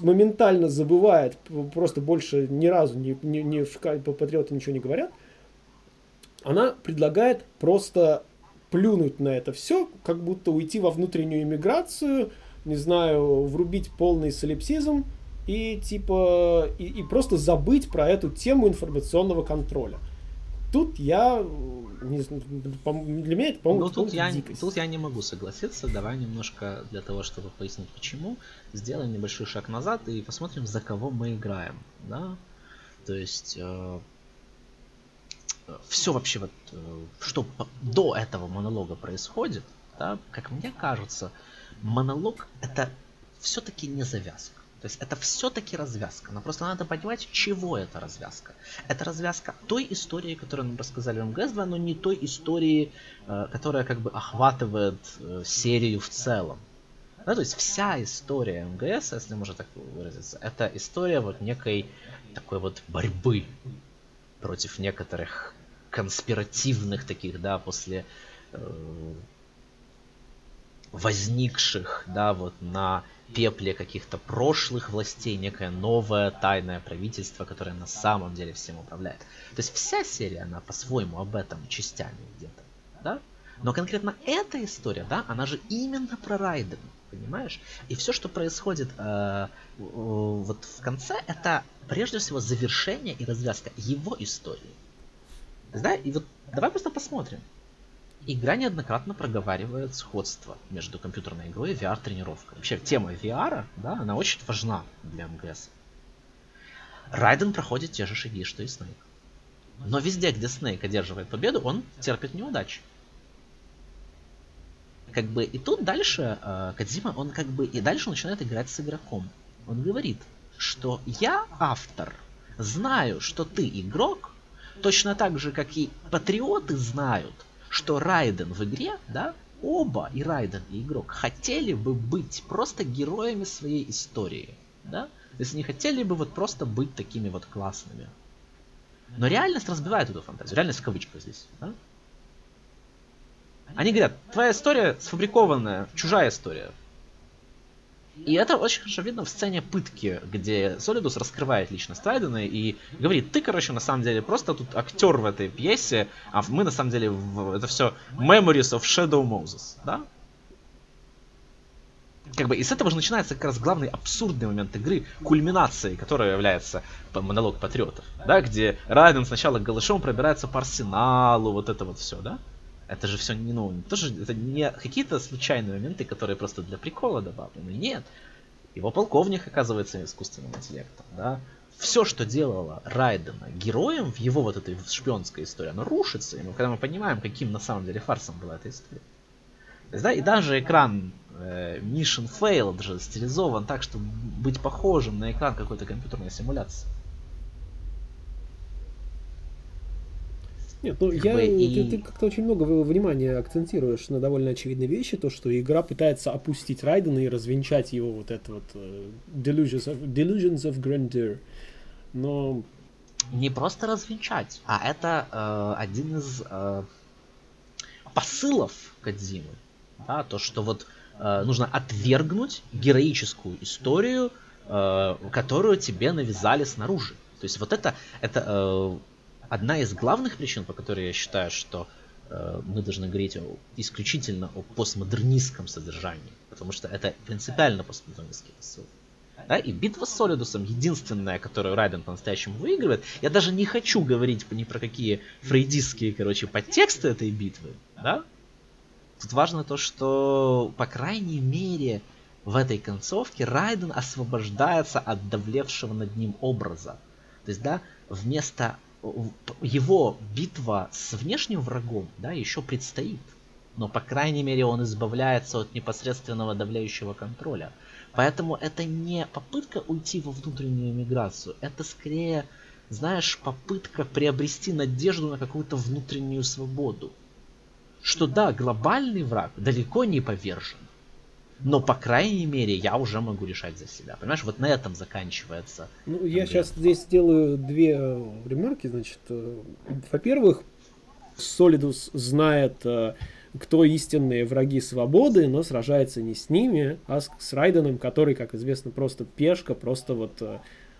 моментально забывает, просто больше ни разу не, не, не в патриоты ничего не говорят, она предлагает просто плюнуть на это все, как будто уйти во внутреннюю иммиграцию, не знаю, врубить полный солипсизм и типа и, и просто забыть про эту тему информационного контроля. Тут я не, для меня это, по-моему, ну, тут я, тут я не могу согласиться. Давай немножко для того, чтобы пояснить почему, сделаем небольшой шаг назад и посмотрим, за кого мы играем. Да? То есть э, все вообще вот, э, что до этого монолога происходит, да, как мне кажется, монолог это все-таки не завязка. То есть это все-таки развязка. Но просто надо понимать, чего это развязка. Это развязка той истории, которую нам рассказали в МГС-2, но не той истории, э, которая как бы охватывает э, серию в целом. Да, то есть вся история МГС, если можно так выразиться, это история вот некой такой вот борьбы против некоторых конспиративных таких, да, после э, возникших, да, вот на пепле каких-то прошлых властей, некое новое тайное правительство, которое на самом деле всем управляет. То есть вся серия, она по-своему об этом частями где-то, да? Но конкретно эта история, да, она же именно про Райден, понимаешь? И все, что происходит э, вот в конце, это прежде всего завершение и развязка его истории. Да, и вот давай просто посмотрим. Игра неоднократно проговаривает сходство между компьютерной игрой и VR-тренировкой. Вообще, тема VR, да, она очень важна для МГС. Райден проходит те же шаги, что и Снейк. Но везде, где Снейк одерживает победу, он терпит неудачи. Как бы и тут дальше э, Кадзима, он как бы и дальше начинает играть с игроком. Он говорит, что я автор, знаю, что ты игрок, точно так же, как и патриоты знают, что Райден в игре, да, оба, и Райден, и игрок, хотели бы быть просто героями своей истории, да? Есть они хотели бы вот просто быть такими вот классными. Но реальность разбивает эту фантазию. Реальность в кавычках здесь, да? Они говорят, твоя история сфабрикованная, чужая история. И это очень хорошо видно в сцене пытки, где Солидус раскрывает личность Райдена и говорит, ты, короче, на самом деле просто тут актер в этой пьесе, а мы на самом деле в... это все Memories of Shadow Moses, да? Как бы, и с этого же начинается как раз главный абсурдный момент игры, кульминацией, которая является монолог патриотов, да, где Райден сначала голышом пробирается по арсеналу, вот это вот все, да? Это же все не, ну, тоже, это не какие-то случайные моменты, которые просто для прикола добавлены. Нет. Его полковник оказывается искусственным интеллектом, да. Все, что делала Райдена героем в его вот этой шпионской истории, оно рушится. И мы, когда мы понимаем, каким на самом деле фарсом была эта история. То есть, да, и даже экран э, Mission Failed же стилизован так, чтобы быть похожим на экран какой-то компьютерной симуляции. Нет, ну я, бы, и... ты, ты как-то очень много внимания акцентируешь на довольно очевидные вещи, то, что игра пытается опустить Райдена и развенчать его вот это вот uh, delusions, of, delusions of grandeur. Но... Не просто развенчать, а это э, один из э, посылов Кадзимы. Да, то, что вот э, нужно отвергнуть героическую историю, э, которую тебе навязали снаружи. То есть вот это, это э, одна из главных причин, по которой я считаю, что э, мы должны говорить о, исключительно о постмодернистском содержании, потому что это принципиально постмодернистский посыл. Да, и битва с Солидусом единственная, которую Райден по-настоящему выигрывает. Я даже не хочу говорить ни про какие фрейдистские, короче, подтексты этой битвы. Да? Тут важно то, что, по крайней мере, в этой концовке Райден освобождается от давлевшего над ним образа. То есть, да, вместо его битва с внешним врагом, да, еще предстоит. Но, по крайней мере, он избавляется от непосредственного давляющего контроля. Поэтому это не попытка уйти во внутреннюю миграцию, это скорее, знаешь, попытка приобрести надежду на какую-то внутреннюю свободу. Что да, глобальный враг далеко не повержен. Но, по крайней мере, я уже могу решать за себя. Понимаешь, вот на этом заканчивается. Ну, я сейчас здесь сделаю две ремарки. Значит, э, во-первых, Solidus знает, э, кто истинные враги свободы, но сражается не с ними, а с, Райденом, который, как известно, просто пешка, просто вот э,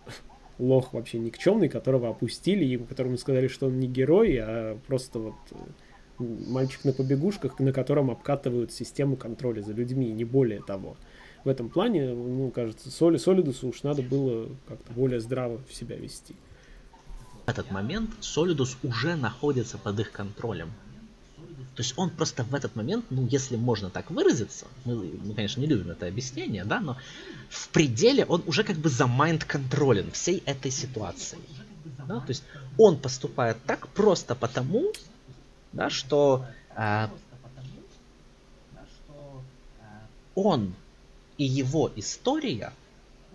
лох вообще никчемный, которого опустили, и которому сказали, что он не герой, а просто вот мальчик на побегушках, на котором обкатывают систему контроля за людьми, не более того. В этом плане, ну, кажется, Соли, Солидусу уж надо было как-то более здраво в себя вести. В этот момент Солидус уже находится под их контролем. То есть он просто в этот момент, ну, если можно так выразиться, мы, мы конечно, не любим это объяснение, да, но в пределе он уже как бы за майнд-контролен всей этой ситуации. Да? То есть он поступает так просто потому, да, что а, он и его история,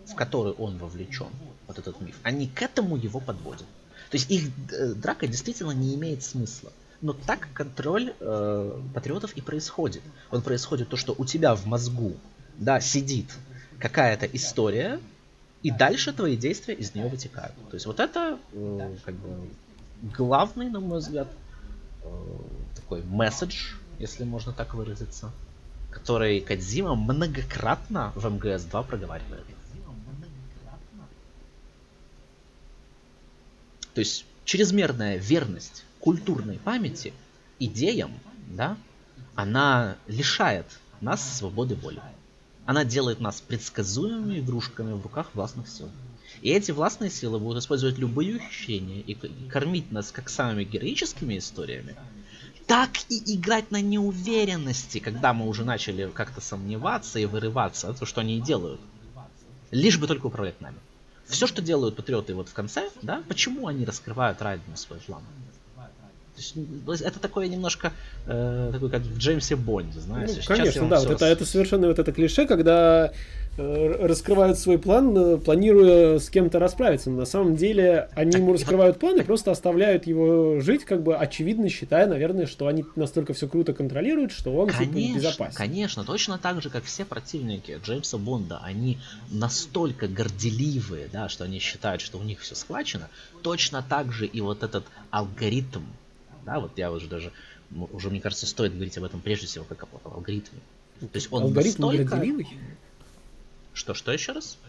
в которую он вовлечен, вот этот миф, они к этому его подводят. То есть их э, драка действительно не имеет смысла. Но так контроль э, патриотов и происходит. Он происходит то, что у тебя в мозгу, да, сидит какая-то история, и дальше твои действия из нее вытекают. То есть вот это э, как бы главный, на мой взгляд, Э, такой месседж, если можно так выразиться, который Кадзима многократно в МГС-2 проговаривает. То есть чрезмерная верность культурной памяти идеям, да, она лишает нас свободы воли. Она делает нас предсказуемыми игрушками в руках властных сил. И эти властные силы будут использовать любые ухищрения и кормить нас как самыми героическими историями, так и играть на неуверенности, когда мы уже начали как-то сомневаться и вырываться, то, что они и делают. Лишь бы только управлять нами. Все, что делают патриоты вот в конце, да, почему они раскрывают Райдену свой план? То есть, это такое немножко, э, такое как в Джеймсе Бонде, знаешь. Ну, конечно, да, вот это, это совершенно вот это клише, когда раскрывают свой план, э, планируя с кем-то расправиться. Но на самом деле они ему раскрывают план и просто оставляют его жить, как бы очевидно считая, наверное, что они настолько все круто контролируют, что он конечно, типа, безопасен. Конечно, точно так же, как все противники Джеймса Бонда, они настолько горделивые, да, что они считают, что у них все схвачено. Точно так же и вот этот алгоритм, да, вот я уже даже, уже мне кажется, стоит говорить об этом прежде всего, как об алгоритме. То есть он алгоритм настолько... горделивый? Что, что еще раз?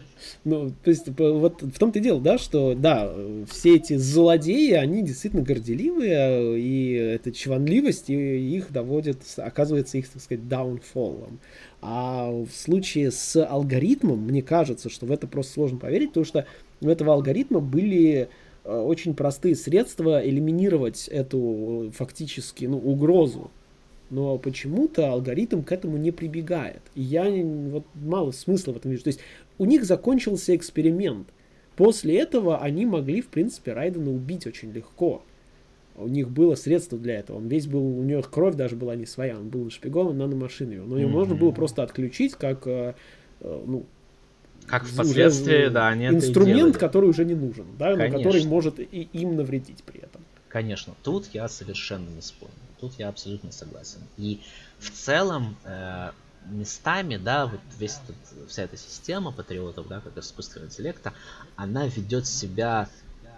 Ну, то есть, вот в том-то и дело, да, что, да, все эти злодеи, они действительно горделивые, и эта чванливость их доводит, оказывается, их, так сказать, даунфоллом. А в случае с алгоритмом, мне кажется, что в это просто сложно поверить, потому что у этого алгоритма были э, очень простые средства элиминировать эту фактически ну, угрозу но почему-то алгоритм к этому не прибегает. И я вот мало смысла в этом вижу. То есть у них закончился эксперимент. После этого они могли, в принципе, Райдена убить очень легко. У них было средство для этого. Он весь был, у него кровь даже была не своя, он был нашпигован наномашинами. Но его mm-hmm. можно было просто отключить как, э, э, ну, как впоследствии, да, они инструмент, который уже не нужен, да, но который может и им навредить при этом. Конечно, тут я совершенно не спорю. Тут я абсолютно согласен. И в целом э, местами, да, вот весь этот, вся эта система патриотов, да, как искусственного интеллекта, она ведет себя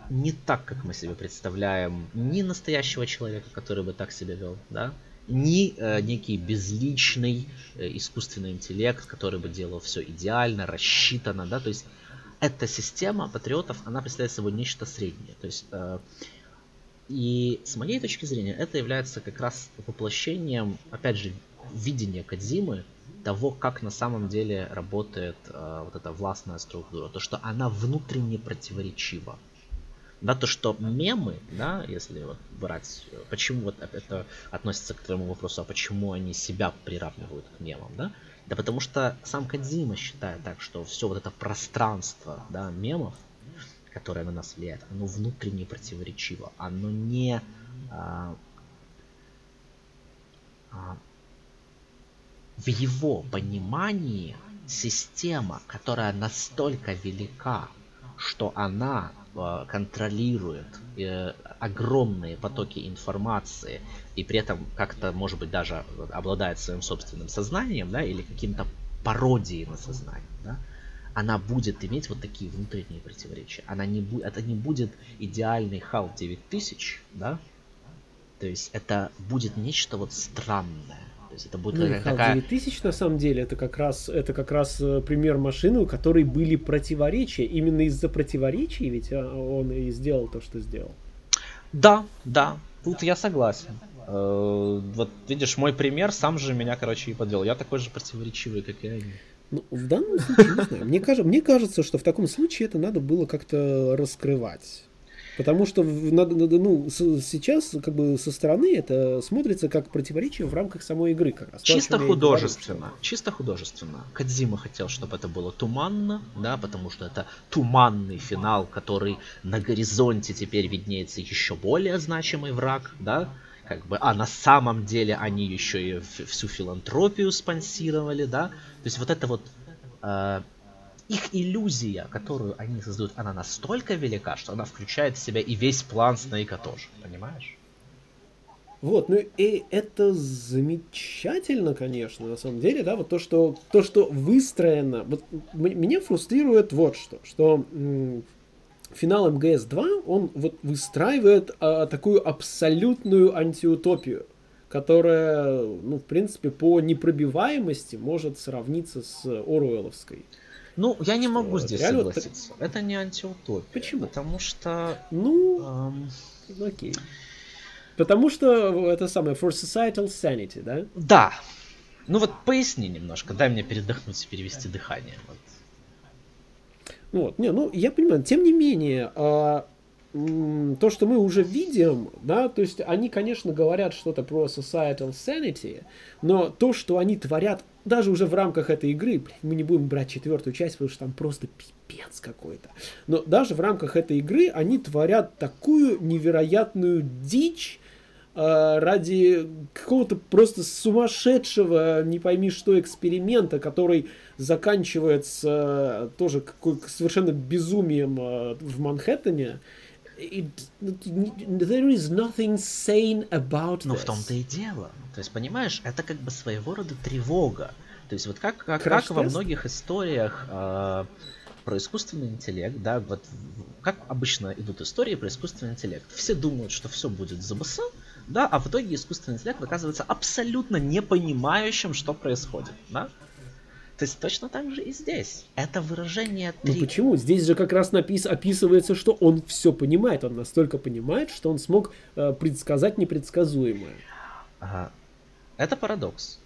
не так, как мы себе представляем, ни настоящего человека, который бы так себя вел, да, ни э, некий безличный э, искусственный интеллект, который бы делал все идеально, рассчитано, да, то есть эта система патриотов, она представляет собой нечто среднее, то есть э, и с моей точки зрения это является как раз воплощением, опять же, видения Кадзимы, того, как на самом деле работает э, вот эта властная структура, то, что она внутренне противоречива. Да, то, что мемы, да, если вот брать, почему вот это относится к твоему вопросу, а почему они себя приравнивают к мемам, да? Да потому что сам Кадзима считает так, что все вот это пространство, да, мемов, которое на нас влияет, оно внутренне противоречиво. Оно не... А, а, в его понимании система, которая настолько велика, что она э, контролирует э, огромные потоки информации и при этом как-то, может быть, даже обладает своим собственным сознанием, да, или каким-то пародией на сознание, да, она будет иметь вот такие внутренние противоречия. Она не бу- это не будет идеальный HAL 9000, да, то есть это будет нечто вот странное есть это будет ну, такая... 9000 на самом деле это как раз это как раз э, пример машины, у которой были противоречия. Именно из-за противоречий ведь а, он и сделал то, что сделал. Да, да, тут я согласен. Э, вот видишь, мой пример сам же меня, короче, и подвел. Я такой же противоречивый, как и они. Ну, в данном случае, не знаю. Мне, кажется, мне кажется, что в таком случае это надо было как-то раскрывать. Потому что надо, ну, сейчас как бы со стороны это смотрится как противоречие в рамках самой игры. Как раз. Чисто То, художественно. Говорю, чисто художественно. Кадзима хотел, чтобы это было туманно, да, потому что это туманный финал, который на горизонте теперь виднеется еще более значимый враг, да, как бы, а на самом деле они еще и всю филантропию спонсировали, да, то есть вот это вот э, их иллюзия, которую они создают, она настолько велика, что она включает в себя и весь план Снейка тоже, понимаешь? Вот, ну и это замечательно, конечно, на самом деле, да, вот то, что, то, что выстроено, вот меня фрустрирует вот что, что финал МГС-2, он вот выстраивает а, такую абсолютную антиутопию, которая, ну, в принципе, по непробиваемости может сравниться с Оруэлловской. Ну, я не могу здесь Реально согласиться. Это... это не антиутопия. Почему? Потому что... Ну, эм... окей. Потому что это самое for societal sanity, да? Да. Ну вот поясни немножко, дай мне передохнуть и перевести дыхание. Вот. Вот, не, ну я понимаю, тем не менее, а, то, что мы уже видим, да, то есть они, конечно, говорят что-то про societal sanity, но то, что они творят даже уже в рамках этой игры, мы не будем брать четвертую часть, потому что там просто пипец какой-то, но даже в рамках этой игры они творят такую невероятную дичь, ради какого-то просто сумасшедшего, не пойми что, эксперимента, который заканчивается тоже совершенно безумием э, в Манхэттене, It, there is nothing sane about this. в том-то и дело. То есть, понимаешь, это как бы своего рода тревога. То есть, вот как, как, как во многих историях э, про искусственный интеллект, да, вот как обычно идут истории про искусственный интеллект. Все думают, что все будет за БС, да, а в итоге искусственный интеллект оказывается абсолютно не понимающим, что происходит, да. То есть точно так же и здесь. Это выражение три. Ну почему? Здесь же как раз напис... описывается, что он все понимает. Он настолько понимает, что он смог э, предсказать непредсказуемое. Ага. Это парадокс.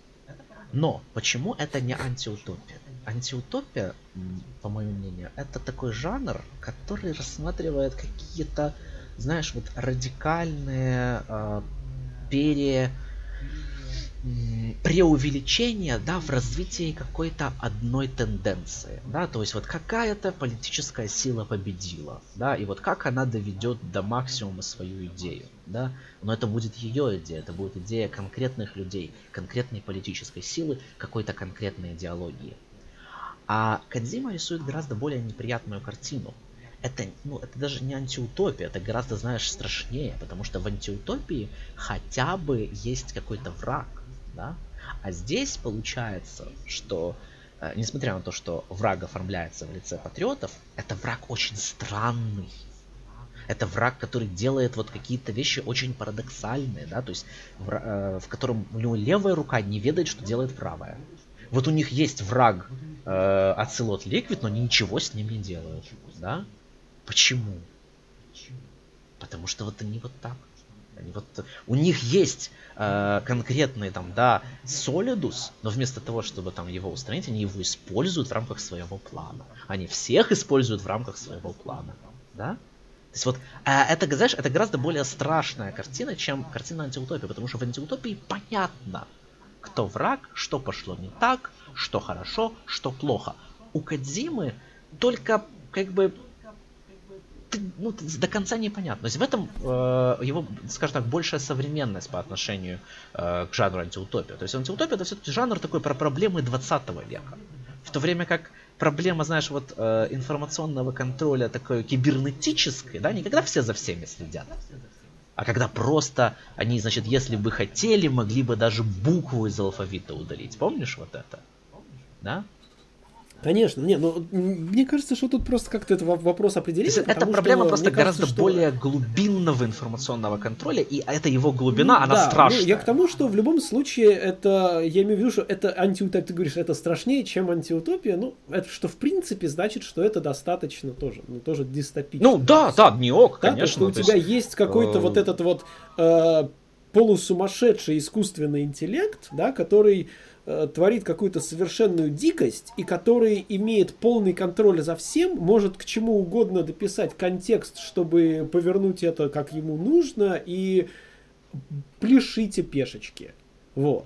Но почему это не антиутопия? Антиутопия, по моему мнению, это такой жанр, который рассматривает какие-то, знаешь, вот радикальные э, пере преувеличение, да, в развитии какой-то одной тенденции, да, то есть вот какая-то политическая сила победила, да, и вот как она доведет до максимума свою идею, да, но это будет ее идея, это будет идея конкретных людей, конкретной политической силы, какой-то конкретной идеологии. А Кадзима рисует гораздо более неприятную картину. Это, ну, это даже не антиутопия, это гораздо, знаешь, страшнее, потому что в антиутопии хотя бы есть какой-то враг, да? А здесь получается, что э, несмотря на то, что враг оформляется в лице патриотов, это враг очень странный. Это враг, который делает вот какие-то вещи очень парадоксальные, да, то есть в, э, в котором у него левая рука не ведает, что делает правая. Вот у них есть враг э, Ацелот Ликвид, но ничего с ним не делают, да? Почему? Потому что вот они вот так. Они вот, у них есть э, конкретный там, да, Solidus, но вместо того, чтобы там его устранить, они его используют в рамках своего плана. Они всех используют в рамках своего плана, да? То есть вот э, это, знаешь, это гораздо более страшная картина, чем картина антиутопии, потому что в антиутопии понятно, кто враг, что пошло не так, что хорошо, что плохо. У Кадзимы только как бы ну, до конца непонятно. То есть в этом э, его, скажем так, большая современность по отношению э, к жанру антиутопия. То есть антиутопия это все-таки жанр такой про проблемы 20 века. В то время как проблема, знаешь, вот э, информационного контроля такой кибернетической, да, никогда все за всеми следят. А когда просто они, значит, если бы хотели, могли бы даже букву из алфавита удалить. Помнишь вот это? Да? Конечно, нет, но мне кажется, что тут просто как-то это вопрос определения. Это проблема что, просто гораздо кажется, более что... глубинного информационного контроля, и это его глубина, ну, она да, страшная. Ну, я к тому, что в любом случае это, я имею в виду, что это антиутопия, ты говоришь, это страшнее, чем антиутопия, ну, это что в принципе значит, что это достаточно тоже, ну, тоже дистопично. Ну, да, да, не ок, да, конечно. что у тебя есть, есть какой-то э... вот этот вот э, полусумасшедший искусственный интеллект, да, который творит какую-то совершенную дикость и который имеет полный контроль за всем, может к чему угодно дописать контекст, чтобы повернуть это как ему нужно и пляшите пешечки. Вот.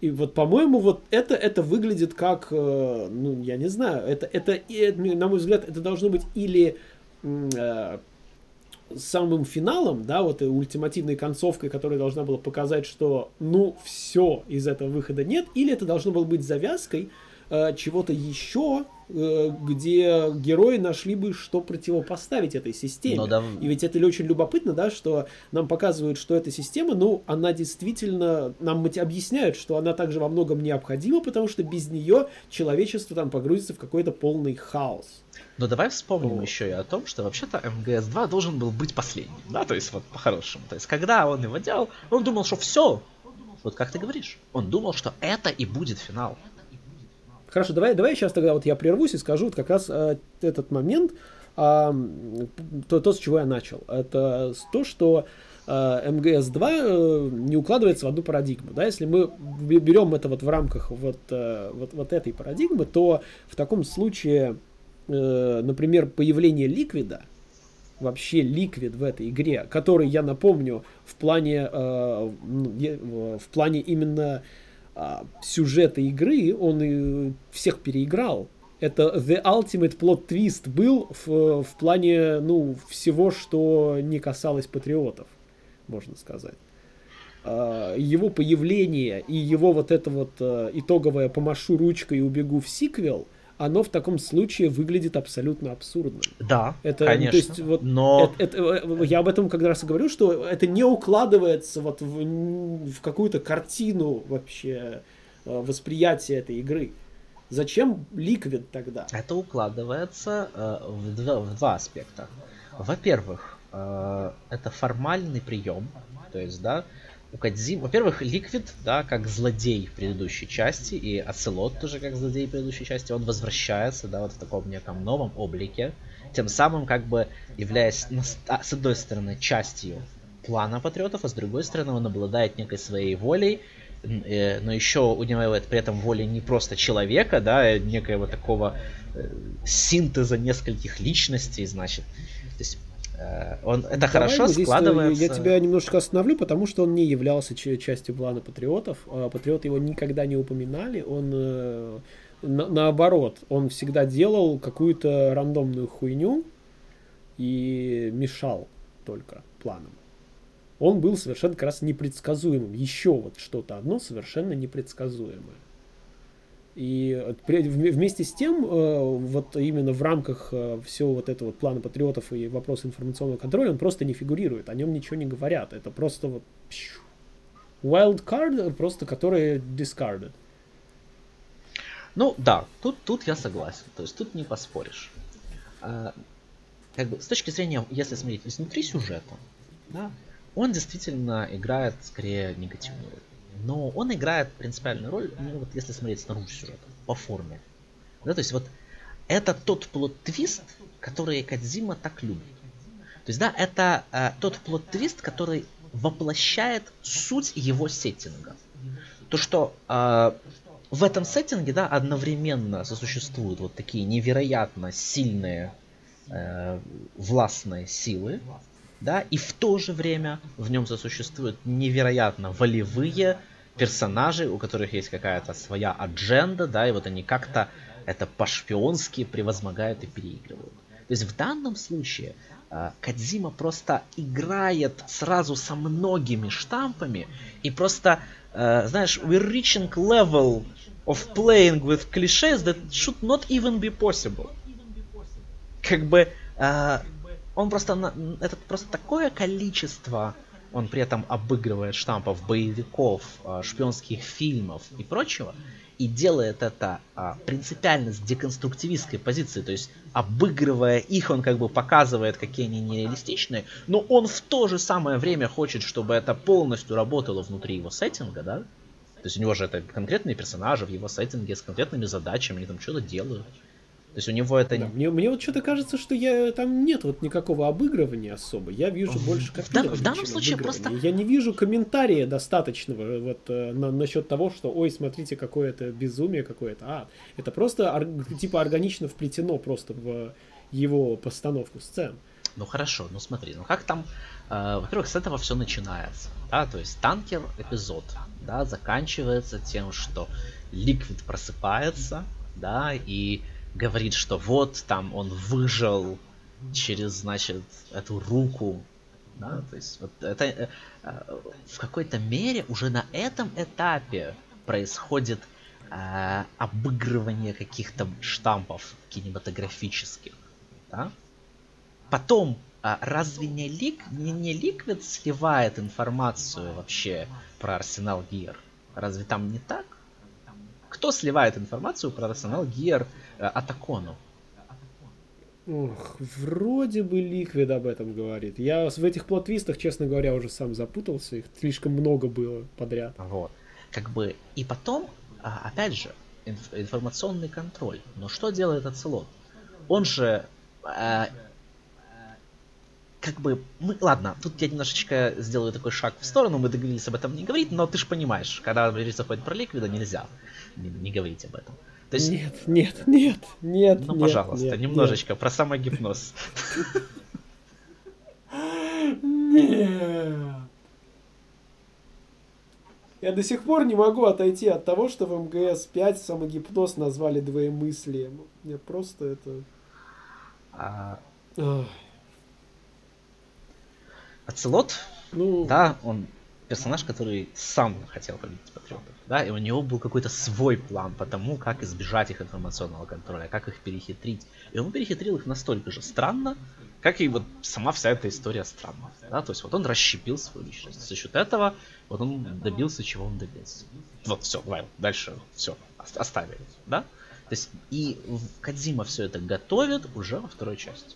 И вот, по-моему, вот это, это выглядит как, э, ну, я не знаю, это, это, на мой взгляд, это должно быть или э, самым финалом, да, вот и ультимативной концовкой, которая должна была показать, что ну все, из этого выхода нет, или это должно было быть завязкой э, чего-то еще, э, где герои нашли бы, что противопоставить этой системе. Но да... И ведь это очень любопытно, да, что нам показывают, что эта система, ну, она действительно, нам объясняют, что она также во многом необходима, потому что без нее человечество там погрузится в какой-то полный хаос. Но давай вспомним О. еще и о том, что вообще-то МГС-2 должен был быть последним, да, то есть вот по-хорошему. То есть когда он его делал, он думал, что все, вот как ты говоришь, он думал, что это и будет финал. Хорошо, давай, давай сейчас тогда вот я прервусь и скажу вот как раз э, этот момент, э, то, то, с чего я начал. Это то, что э, МГС-2 э, не укладывается в одну парадигму. Да? Если мы берем это вот в рамках вот, э, вот, вот этой парадигмы, то в таком случае Э, например, появление ликвида, вообще ликвид в этой игре, который, я напомню, в плане, э, в плане именно сюжета игры, он всех переиграл. Это The Ultimate Plot Twist был в, в плане, ну, всего, что не касалось патриотов, можно сказать. А, его появление и его вот это вот э, итоговое «помашу ручкой и убегу в сиквел» — оно в таком случае выглядит абсолютно абсурдно. Да, это, конечно. То есть, вот, но... Это, это, я об этом как раз и говорю, что это не укладывается вот в, в какую-то картину вообще э, восприятия этой игры. Зачем ликвид тогда? Это укладывается э, в, два, в два аспекта. Во-первых, э, это формальный прием, то есть, да, у Кадзим, во-первых, Ликвид, да, как злодей в предыдущей части, и Оцелот тоже как злодей в предыдущей части, он возвращается, да, вот в таком неком новом облике, тем самым как бы являясь, а, с одной стороны, частью плана патриотов, а с другой стороны, он обладает некой своей волей, э, но еще у него при этом воля не просто человека, да, а некоего такого э, синтеза нескольких личностей, значит. То есть он, это Давай хорошо здесь э, складывается. Я тебя немножко остановлю, потому что он не являлся частью плана патриотов. А патриоты его никогда не упоминали. Он э, на, наоборот, он всегда делал какую-то рандомную хуйню и мешал только планам. Он был совершенно как раз непредсказуемым. Еще вот что-то одно совершенно непредсказуемое. И вместе с тем, э, вот именно в рамках э, всего вот этого вот плана патриотов и вопроса информационного контроля, он просто не фигурирует, о нем ничего не говорят. Это просто вот wild card, просто который discarded. Ну да, тут, тут я согласен. То есть тут не поспоришь. А, как бы с точки зрения, если смотреть изнутри сюжета, да, он действительно играет скорее негативную роль но он играет принципиальную роль, ну, вот если смотреть снаружи сюжета, по форме. Да, то есть вот это тот plot twist, который Кадзима так любит. То есть, да, это э, тот plot twist, который воплощает суть его сеттинга. То, что э, в этом сеттинге, да, одновременно сосуществуют вот такие невероятно сильные э, властные силы, да, и в то же время в нем сосуществуют невероятно волевые персонажи, у которых есть какая-то своя адженда, да, и вот они как-то это по-шпионски превозмогают и переигрывают. То есть в данном случае э, Кадзима просто играет сразу со многими штампами и просто, э, знаешь, we're reaching level of playing with cliches that should not even be possible. Как бы э, он просто это просто такое количество он при этом обыгрывает штампов боевиков, э, шпионских фильмов и прочего, и делает это а, принципиально с деконструктивистской позиции, то есть обыгрывая их, он как бы показывает, какие они нереалистичные, но он в то же самое время хочет, чтобы это полностью работало внутри его сеттинга, да? То есть у него же это конкретные персонажи в его сеттинге с конкретными задачами, они там что-то делают. То есть у него это... Да, мне, мне вот что-то кажется, что я там нет вот никакого обыгрывания особо. Я вижу в, больше как в, дан, в данном случае просто... Я не вижу комментария достаточного вот э, на, насчет того, что ой, смотрите, какое это безумие какое-то. А, это просто ор, типа органично вплетено просто в его постановку сцен. Ну хорошо, ну смотри, ну как там, э, во-первых, с этого все начинается, да, то есть танкер эпизод, да, заканчивается тем, что Ликвид просыпается, да, и говорит, что вот там он выжил через, значит, эту руку. Да, то есть вот это э, в какой-то мере уже на этом этапе происходит э, обыгрывание каких-то штампов кинематографических. Да? Потом, э, разве не, лик, не, не Liquid сливает информацию вообще про Арсенал Гир? Разве там не так? Кто сливает информацию про Арсенал Гир Э, Атакону. Ох, вроде бы Ликвид об этом говорит. Я в этих плотвистах, честно говоря, уже сам запутался. Их слишком много было подряд. Вот. Как бы... И потом, а, опять же, инф- информационный контроль. Но что делает Ацелот? Он же... Э, как бы... Мы, ладно, тут я немножечко сделаю такой шаг в сторону. Мы договорились об этом не говорить, но ты же понимаешь, когда речь заходит про Ликвида, нельзя не, не говорить об этом. То есть... Нет, нет, нет, нет. Ну, нет, пожалуйста, нет, немножечко нет. про самогипноз. Нет. Я до сих пор не могу отойти от того, что в МГС 5 самогипноз назвали двоемыслием. Мне просто это... А... Ацелот, ну... да, он персонаж, который сам хотел победить патриотов, да, и у него был какой-то свой план по тому, как избежать их информационного контроля, как их перехитрить. И он перехитрил их настолько же странно, как и вот сама вся эта история странна. Да? То есть вот он расщепил свою личность. За счет этого вот он добился, чего он добился. Вот, все, давай, дальше все, оставили. Да? То есть и Кадзима все это готовит уже во второй части.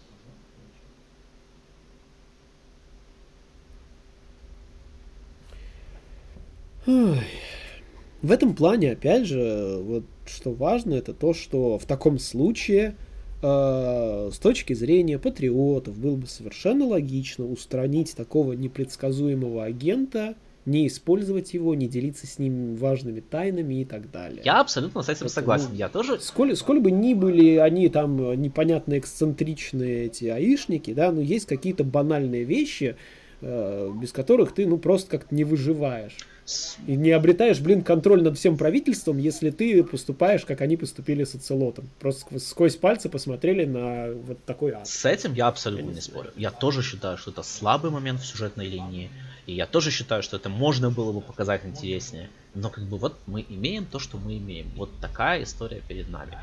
В этом плане, опять же, вот что важно, это то, что в таком случае э, с точки зрения патриотов было бы совершенно логично устранить такого непредсказуемого агента, не использовать его, не делиться с ним важными тайнами и так далее. Я абсолютно с этим Поэтому, согласен. Я тоже. Сколь, сколь бы ни были они там непонятно эксцентричные эти аишники, да, но есть какие-то банальные вещи, без которых ты ну просто как-то не выживаешь. И не обретаешь, блин, контроль над всем правительством, если ты поступаешь, как они поступили с оцелотом. Просто сквозь пальцы посмотрели на вот такой ад. С этим я абсолютно не спорю. Я тоже считаю, что это слабый момент в сюжетной линии. И я тоже считаю, что это можно было бы показать интереснее. Но как бы вот мы имеем то, что мы имеем. Вот такая история перед нами.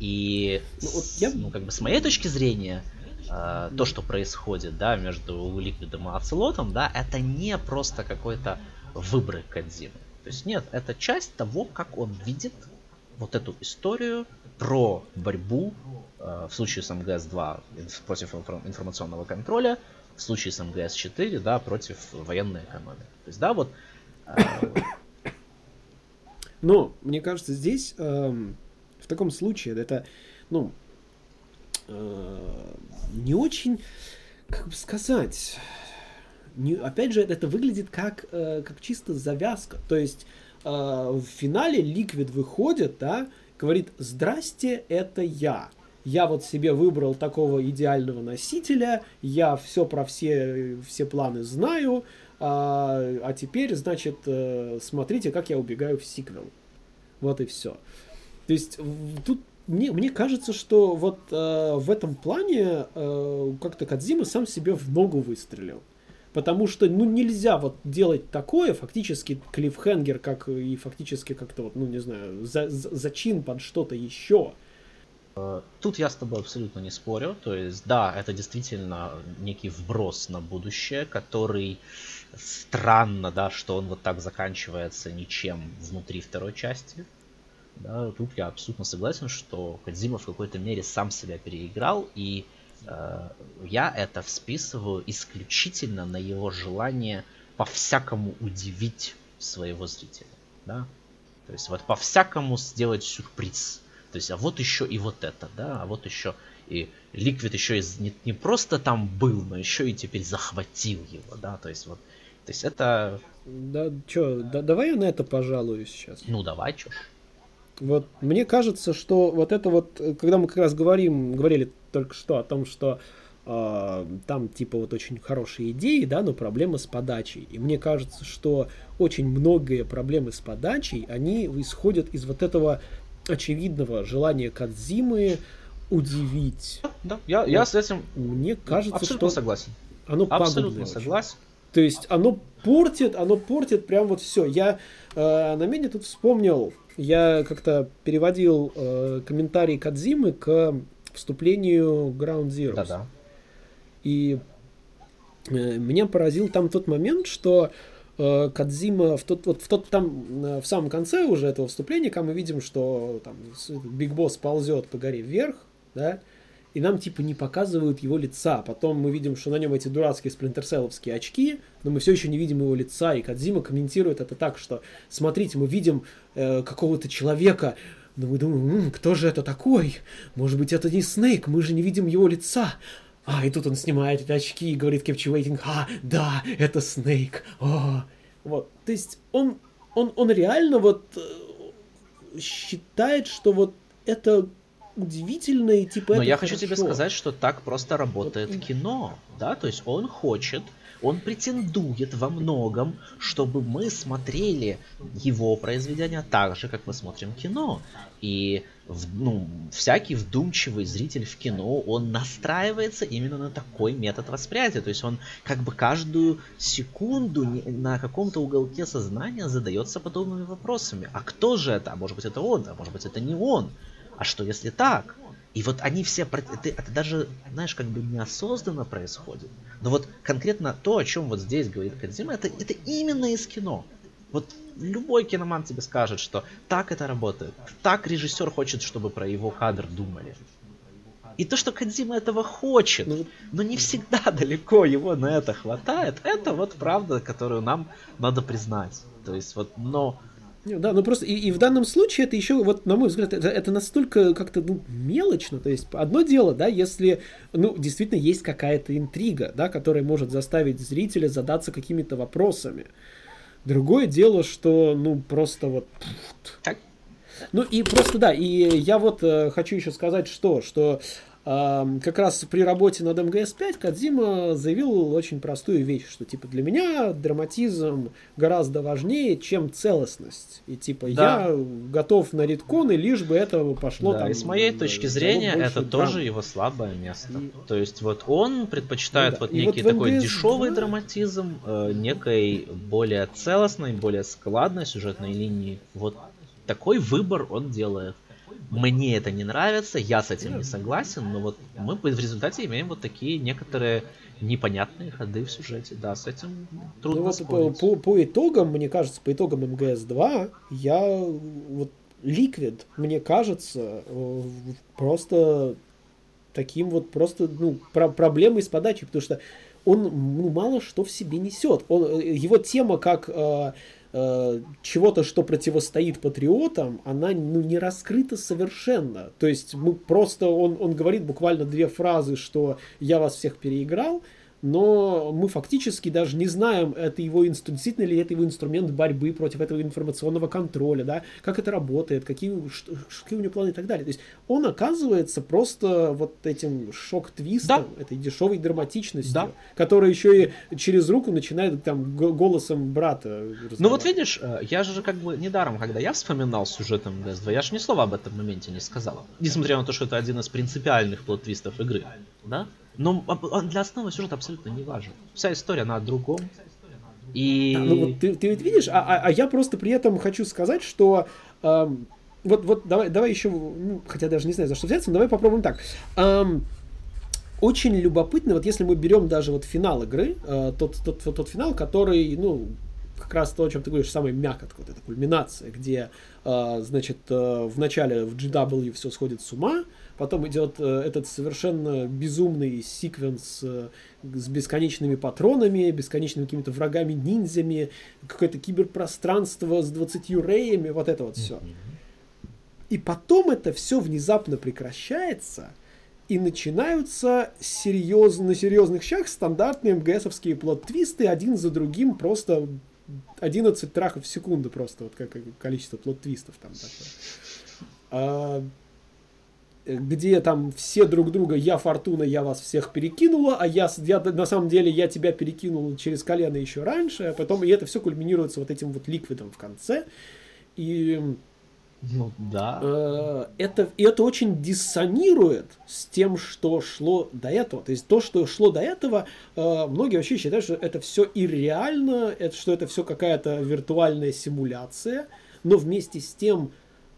И ну, вот я... ну, как бы с моей точки зрения, э, то, что происходит, да, между Ликвидом и Ацелотом, да, это не просто какой-то выборы Кадзимы. То есть нет, это часть того, как он видит вот эту историю про борьбу э, в случае с МГС-2 против информационного контроля, в случае с МГС-4, да, против военной экономии. То есть, да, вот... Э... Но, мне кажется, здесь э, в таком случае это, ну, не очень, как бы сказать, не, опять же, это выглядит как, э, как чисто завязка. То есть э, в финале Ликвид выходит, да, говорит, здрасте, это я. Я вот себе выбрал такого идеального носителя, я все про все, все планы знаю, а, а теперь, значит, э, смотрите, как я убегаю в сиквел. Вот и все. То есть тут мне, мне кажется, что вот э, в этом плане э, как-то Кадзима сам себе в ногу выстрелил. Потому что, ну, нельзя вот делать такое, фактически клиффхенгер, как и фактически как-то вот, ну, не знаю, за, за, зачин под что-то еще. Тут я с тобой абсолютно не спорю. То есть, да, это действительно некий вброс на будущее, который странно, да, что он вот так заканчивается ничем внутри второй части. Да, тут я абсолютно согласен, что Кадзима в какой-то мере сам себя переиграл, и э, я это всписываю исключительно на его желание по-всякому удивить своего зрителя. Да? То есть вот по-всякому сделать сюрприз. То есть, а вот еще и вот это, да, а вот еще и Ликвид еще из, не, не просто там был, но еще и теперь захватил его, да, то есть вот, то есть это... Да, чё, да, давай я на это пожалуюсь сейчас. Ну, давай, чё. Вот мне кажется, что вот это вот, когда мы как раз говорим, говорили только что о том, что э, там типа вот очень хорошие идеи, да, но проблемы с подачей. И мне кажется, что очень многие проблемы с подачей, они исходят из вот этого очевидного желания Кадзимы удивить. Да, я, я с этим мне кажется, абсолютно что согласен. Оно абсолютно согласен. То есть оно портит, оно портит прям вот все. Я э, на меня тут вспомнил, я как-то переводил э, комментарий Кадзимы к вступлению Ground Zero. Да-да. И э, меня поразил там тот момент, что Э, Кадзима в тот, вот в тот там э, в самом конце уже этого вступления, когда мы видим, что там Биг Босс ползет по горе вверх, да, и нам типа не показывают его лица. Потом мы видим, что на нем эти дурацкие сплинтерселовские очки, но мы все еще не видим его лица. И Кадзима комментирует это так, что смотрите, мы видим э, какого-то человека, но мы думаем, М, кто же это такой? Может быть, это не Снейк, мы же не видим его лица. А, и тут он снимает эти очки и говорит captivating, а, да, это Снейк, о. Вот, то есть он, он, он реально вот э, считает, что вот это удивительно и типа Но я хорошо. хочу тебе сказать, что так просто работает вот. кино, да, то есть он хочет он претендует во многом, чтобы мы смотрели его произведения так же, как мы смотрим кино. И ну, всякий вдумчивый зритель в кино, он настраивается именно на такой метод восприятия. То есть он как бы каждую секунду на каком-то уголке сознания задается подобными вопросами. А кто же это? А может быть это он, а может быть это не он. А что если так? И вот они все, это, это даже, знаешь, как бы неосознанно происходит. Но вот конкретно то, о чем вот здесь говорит Кадзима, это, это именно из кино. Вот любой киноман тебе скажет, что так это работает. Так режиссер хочет, чтобы про его кадр думали. И то, что Кадзима этого хочет, ну, но не всегда далеко его на это хватает, это вот правда, которую нам надо признать. То есть вот, но да, ну просто и, и в данном случае это еще, вот на мой взгляд, это, это настолько как-то ну, мелочно. То есть одно дело, да, если ну, действительно есть какая-то интрига, да, которая может заставить зрителя задаться какими-то вопросами. Другое дело, что ну просто вот. Ну и просто да, и я вот э, хочу еще сказать, что, что как раз при работе над МГС-5 Кадзима заявил очень простую вещь, что типа для меня драматизм гораздо важнее, чем целостность. И типа да. я готов на ритконы, лишь бы это пошло да, там. И с моей точки зрения это драм. тоже его слабое место. И... То есть вот он предпочитает ну, да. вот некий вот такой МГС... дешевый драматизм, э, некой более целостной, более складной сюжетной линии. Вот такой выбор он делает. Мне это не нравится, я с этим не согласен, но вот мы в результате имеем вот такие некоторые непонятные ходы в сюжете. Да, с этим трудно ну, спорить. По, по, итогам, мне кажется, по итогам МГС-2, я вот Liquid, мне кажется, э, просто таким вот просто, ну, про проблемой с подачей, потому что он ну, мало что в себе несет. Он, э, его тема как э, Э, чего-то, что противостоит патриотам, она ну, не раскрыта совершенно. То есть мы просто, он, он говорит буквально две фразы, что я вас всех переиграл, но мы фактически даже не знаем, это его действительно ли это его инструмент борьбы против этого информационного контроля, да, как это работает, какие, что, какие у него планы и так далее. То есть он оказывается просто вот этим шок-твистом, да. этой дешевой драматичностью, да. которая еще и через руку начинает там голосом брата Ну вот видишь, э, я же как бы недаром, когда я вспоминал сюжет МГС-2, я же ни слова об этом моменте не сказал. Несмотря на то, что это один из принципиальных плот-твистов игры, да? Но он для основы сюжета абсолютно не важен. Вся история, она о другом. И... Да, ну вот ты, ты ведь видишь, а, а, а я просто при этом хочу сказать, что эм, вот, вот давай, давай еще, ну, хотя даже не знаю, за что взяться, но давай попробуем так. Эм, очень любопытно, вот если мы берем даже вот финал игры, э, тот, тот, тот, тот финал, который, ну, как раз то, о чем ты говоришь, самый мякотка, вот эта кульминация, где, э, значит, э, в начале в GW все сходит с ума, Потом идет э, этот совершенно безумный секвенс э, с бесконечными патронами, бесконечными какими-то врагами-ниндзями, какое-то киберпространство с 20 реями, вот это вот все. И потом это все внезапно прекращается, и начинаются серьезно, на серьезных щах стандартные МГСовские плод-твисты один за другим просто 11 трахов в секунду просто, вот как количество плод-твистов там такое. А, где там все друг друга, я Фортуна, я вас всех перекинула, а я, я на самом деле я тебя перекинул через колено еще раньше, а потом, и это все кульминируется вот этим вот ликвидом в конце. И ну да. Э, это, это очень диссонирует с тем, что шло до этого. То есть то, что шло до этого, э, многие вообще считают, что это все и реально, это, что это все какая-то виртуальная симуляция, но вместе с тем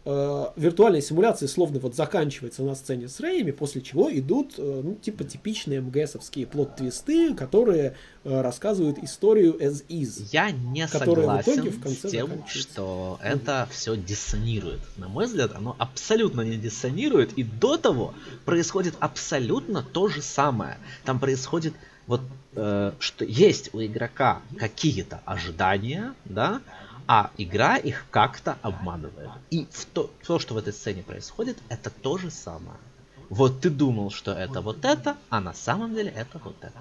э, виртуальная симуляция словно вот заканчивается на сцене с Рэями, после чего идут, э, ну, типа типичные МГСовские плод-твисты, которые э, рассказывают историю as is. Я не согласен в конце с тем, что это все диссонирует. На мой взгляд, оно абсолютно не диссонирует, и до того происходит абсолютно то же самое. Там происходит вот э, что есть у игрока какие-то ожидания, да, а игра их как-то обманывает. И в то, то, что в этой сцене происходит, это то же самое. Вот ты думал, что это вот это, а на самом деле это вот это.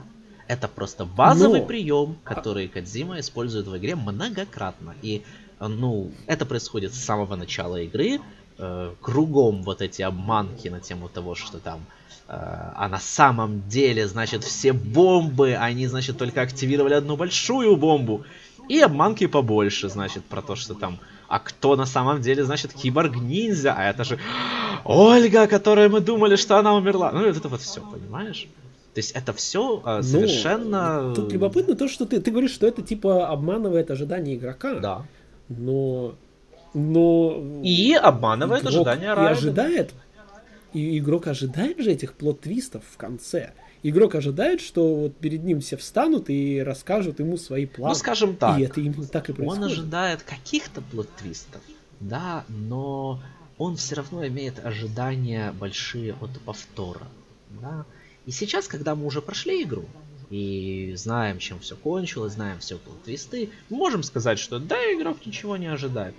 Это просто базовый Но... прием, который Кадзима использует в игре многократно. И, ну, это происходит с самого начала игры. Э, кругом вот эти обманки на тему того, что там э, а на самом деле, значит, все бомбы, они, значит, только активировали одну большую бомбу. И обманки побольше, значит, про то, что там... А кто на самом деле, значит, киборг-ниндзя? А это же Ольга, которая мы думали, что она умерла. Ну, это вот все, понимаешь? То есть это все э, а, совершенно... Ну, тут любопытно то, что ты, ты говоришь, что это типа обманывает ожидания игрока. Да. Но... Но... И обманывает ожидания Райдена. И ожидает... И игрок ожидает же этих плод-твистов в конце игрок ожидает, что вот перед ним все встанут и расскажут ему свои планы. Ну, скажем так. И это именно так и происходит. Он ожидает каких-то плод-твистов, да, но он все равно имеет ожидания большие от повтора, да. И сейчас, когда мы уже прошли игру, и знаем, чем все кончилось, знаем все плод-твисты, можем сказать, что да, игрок ничего не ожидает.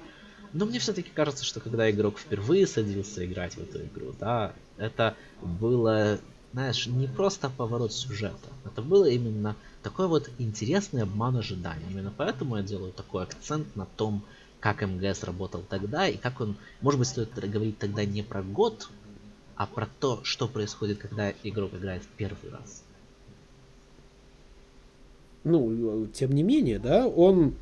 Но мне все-таки кажется, что когда игрок впервые садился играть в эту игру, да, это было знаешь, не просто поворот сюжета. Это было именно такой вот интересный обман ожиданий. Именно поэтому я делаю такой акцент на том, как МГС работал тогда, и как он, может быть, стоит говорить тогда не про год, а про то, что происходит, когда игрок играет в первый раз. Ну, тем не менее, да, он,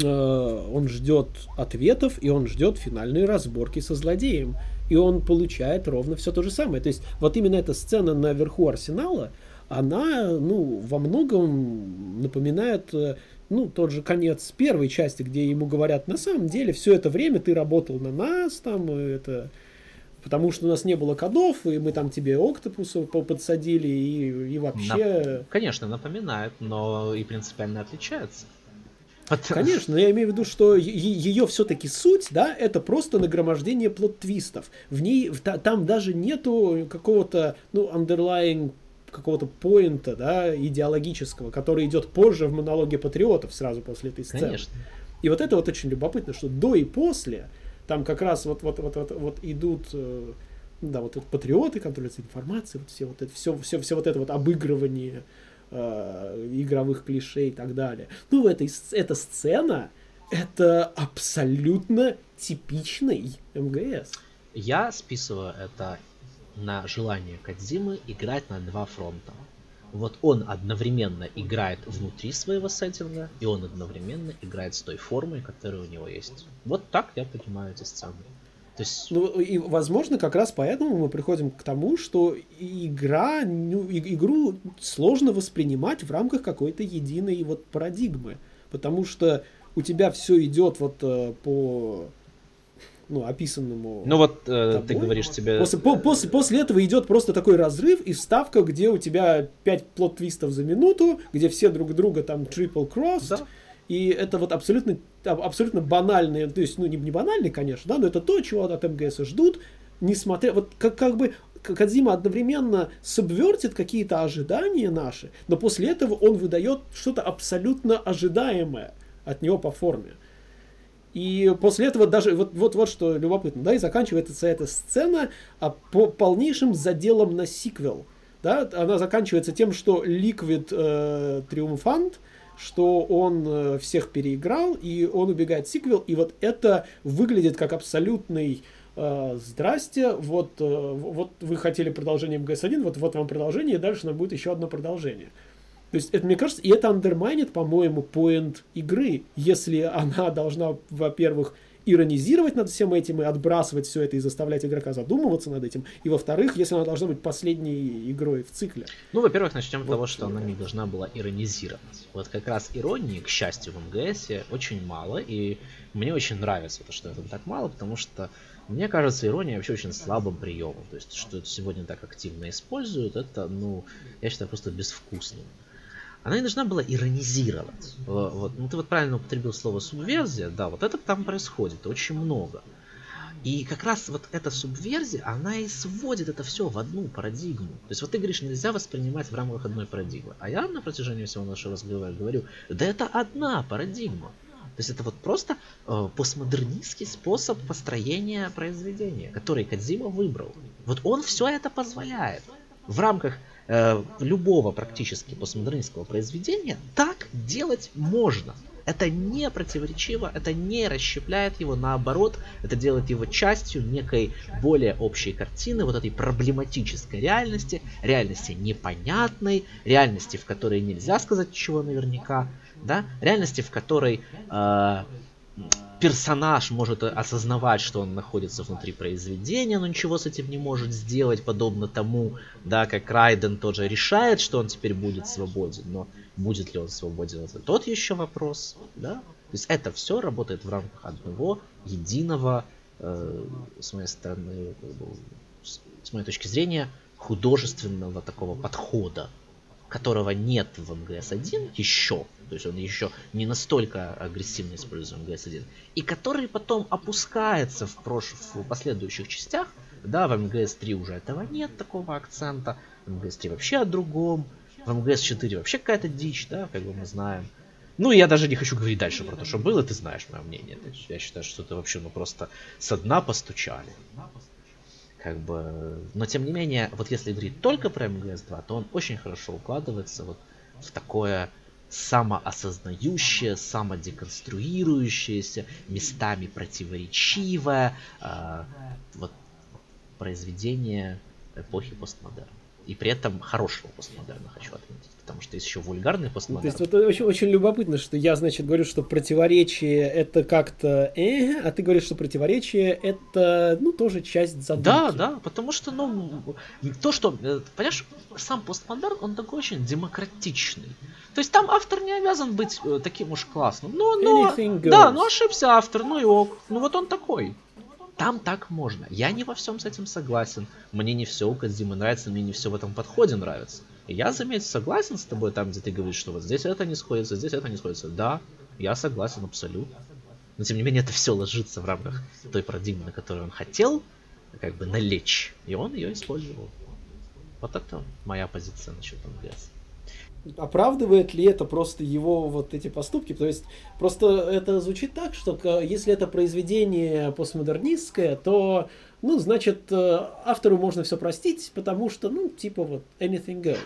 э, он ждет ответов, и он ждет финальной разборки со злодеем и он получает ровно все то же самое. То есть вот именно эта сцена наверху арсенала, она, ну, во многом напоминает, э, ну, тот же конец первой части, где ему говорят, на самом деле, все это время ты работал на нас, там, это, потому что у нас не было кодов, и мы там тебе октопуса подсадили, и, и вообще... Нап... Конечно, напоминает, но и принципиально отличается. Конечно, но я имею в виду, что ее все-таки суть, да, это просто нагромождение плод-твистов. В ней, там даже нету какого-то, ну, underlying какого-то поинта, да, идеологического, который идет позже в монологе патриотов, сразу после этой сцены. Конечно. И вот это вот очень любопытно, что до и после там как раз вот, вот, вот, вот, вот идут э, да, вот это патриоты, контролируется информация, вот все вот это, все, все, все вот это вот обыгрывание э, игровых клише и так далее. Ну, эта, эта сцена, это абсолютно типичный МГС. Я списываю это на желание Кадзимы играть на два фронта. Вот он одновременно играет внутри своего сеттинга, и он одновременно играет с той формой, которая у него есть. Вот так я понимаю эти сцены. То есть... Ну, и, возможно, как раз поэтому мы приходим к тому, что игра, ну, игру сложно воспринимать в рамках какой-то единой вот парадигмы. Потому что у тебя все идет вот э, по ну, описанному. Ну вот э, тобой. ты говоришь тебе. После, по, после, после этого идет просто такой разрыв и вставка, где у тебя 5 плод-твистов за минуту, где все друг друга там triple cross. Да. И это вот абсолютно, абсолютно банальные, то есть, ну, не, не банальные, конечно, да, но это то, чего от МГС ждут, несмотря, вот как, как бы Кадзима одновременно субвертит какие-то ожидания наши, но после этого он выдает что-то абсолютно ожидаемое от него по форме. И после этого даже, вот, вот, вот что любопытно, да, и заканчивается эта сцена а, по полнейшим заделом на сиквел. Да, она заканчивается тем, что Liquid э, триумфант, что он э, всех переиграл, и он убегает в сиквел, и вот это выглядит как абсолютный э, здрасте, вот, э, вот вы хотели продолжение МГС-1, вот, вот вам продолжение, и дальше нам будет еще одно продолжение. То есть, это, мне кажется, и это андермайнит, по-моему, поинт игры, если она должна, во-первых, иронизировать над всем этим и отбрасывать все это и заставлять игрока задумываться над этим. И во-вторых, если она должна быть последней игрой в цикле. Ну, во-первых, начнем вот, с того, что она не должна была иронизировать. Вот как раз иронии, к счастью, в МГС очень мало, и мне очень нравится то, что этого так мало, потому что мне кажется, ирония вообще очень слабым приемом. То есть, что это сегодня так активно используют, это, ну, я считаю, просто безвкусным она не должна была иронизировать. Вот, ну ты вот правильно употребил слово субверзия, да, вот это там происходит очень много. И как раз вот эта субверзия, она и сводит это все в одну парадигму. То есть вот ты говоришь, нельзя воспринимать в рамках одной парадигмы. А я на протяжении всего нашего разговора говорю, да это одна парадигма. То есть это вот просто э, постмодернистский способ построения произведения, который Кадзима выбрал. Вот он все это позволяет. В рамках Э, любого практически постмодернистского произведения так делать можно. Это не противоречиво, это не расщепляет его, наоборот, это делает его частью некой более общей картины, вот этой проблематической реальности, реальности непонятной, реальности, в которой нельзя сказать чего наверняка, да, реальности, в которой э, персонаж может осознавать, что он находится внутри произведения, но ничего с этим не может сделать, подобно тому, да, как Райден тоже решает, что он теперь будет свободен, но будет ли он свободен, это тот еще вопрос, да. То есть это все работает в рамках одного единого, э, с моей стороны, с моей точки зрения, художественного такого подхода которого нет в МГС-1 еще, то есть он еще не настолько агрессивно использует МГС-1, и который потом опускается в, прош... в последующих частях, да, в МГС-3 уже этого нет, такого акцента, в МГС-3 вообще о другом, в МГС-4 вообще какая-то дичь, да, как бы мы знаем. Ну, я даже не хочу говорить дальше про то, что было, ты знаешь мое мнение. Я считаю, что это вообще, ну, просто со дна постучали. Как бы, но тем не менее, вот если говорить только про МГС-2, то он очень хорошо укладывается вот в такое самоосознающее, самодеконструирующееся, местами противоречивое э, вот, произведение эпохи постмодерна. И при этом хорошего постмодерна, хочу отметить. Потому что есть еще вульгарный постмодерн. То есть вот очень, очень любопытно, что я, значит, говорю, что противоречие это как-то э, а ты говоришь, что противоречие это, ну, тоже часть задумки. Да, да, потому что, ну, то, что, э, понимаешь, сам постмодерн, он такой очень демократичный. То есть там автор не обязан быть э, таким уж классным. Ну, но, да, ну ошибся автор, ну и ок. Ну вот он такой. Там так можно. Я не во всем с этим согласен. Мне не все у Кадзимы нравится, мне не все в этом подходе нравится. Я, заметь, согласен с тобой там, где ты говоришь, что вот здесь это не сходится, здесь это не сходится. Да, я согласен абсолютно. Но тем не менее это все ложится в рамках той парадигмы, на которую он хотел как бы налечь. И он ее использовал. Вот это моя позиция насчет МГС оправдывает ли это просто его вот эти поступки. То есть просто это звучит так, что если это произведение постмодернистское, то, ну, значит, э, автору можно все простить, потому что, ну, типа вот anything goes.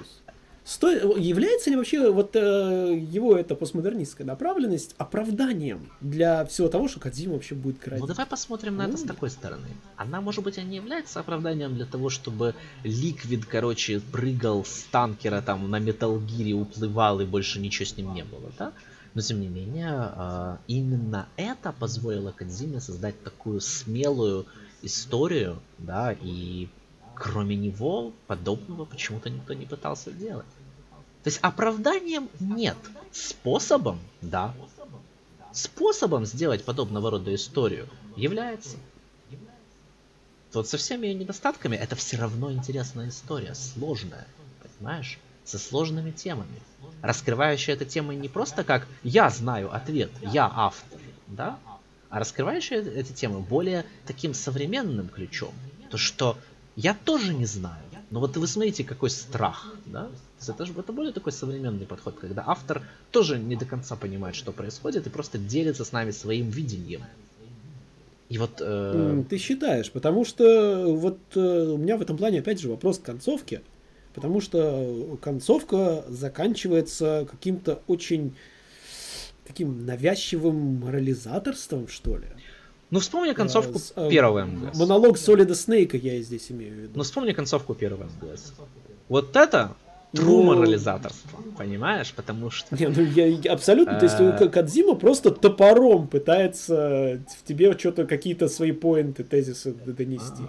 Сто... Является ли вообще вот э, его эта постмодернистская направленность оправданием для всего того, что Кадзима вообще будет играть? Ну давай посмотрим на ну, это с такой стороны. Она, может быть, и не является оправданием для того, чтобы Ликвид, короче, прыгал с танкера там на Металлгире, уплывал и больше ничего с ним не было, да? Но тем не менее, э, именно это позволило Кадзиме создать такую смелую историю, да, и кроме него подобного почему-то никто не пытался делать. То есть оправданием нет. Способом, да. Способом сделать подобного рода историю является. Вот со всеми ее недостатками это все равно интересная история, сложная, понимаешь? Со сложными темами. Раскрывающая эта тема не просто как «я знаю ответ, я автор», да? А раскрывающая эти темы более таким современным ключом. То, что я тоже не знаю, но вот вы смотрите, какой страх, да? Это же это более такой современный подход, когда автор тоже не до конца понимает, что происходит, и просто делится с нами своим видением. И вот... Э... Ты считаешь, потому что вот э, у меня в этом плане опять же вопрос к концовке, потому что концовка заканчивается каким-то очень таким навязчивым морализаторством, что ли. Ну, вспомни концовку а, первого МГС. Монолог Солида Снейка я здесь имею в виду. Ну, вспомни концовку первого МГС. Вот это true ну... морализаторство, понимаешь? Потому что... Не, ну я абсолютно, то есть э, Кадзима просто топором пытается в тебе что-то, какие-то свои поинты, тезисы донести.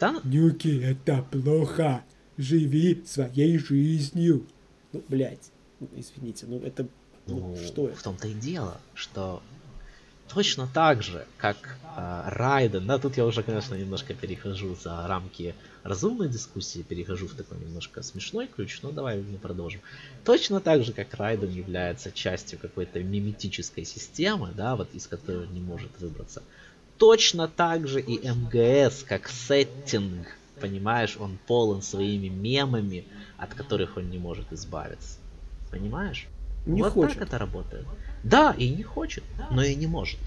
А, Нюки, это плохо, живи своей жизнью. Ну, блядь, извините, ну это, ну, ну что это? В том-то и дело, что точно так же, как э, Райден, да, тут я уже, конечно, немножко перехожу за рамки разумной дискуссии, перехожу в такой немножко смешной ключ, но давай не продолжим. Точно так же, как Райден является частью какой-то миметической системы, да, вот из которой не может выбраться, точно так же и МГС, как сеттинг, понимаешь, он полон своими мемами, от которых он не может избавиться. Понимаешь? Не вот хочет. так это работает. Да, и не хочет, но и не может.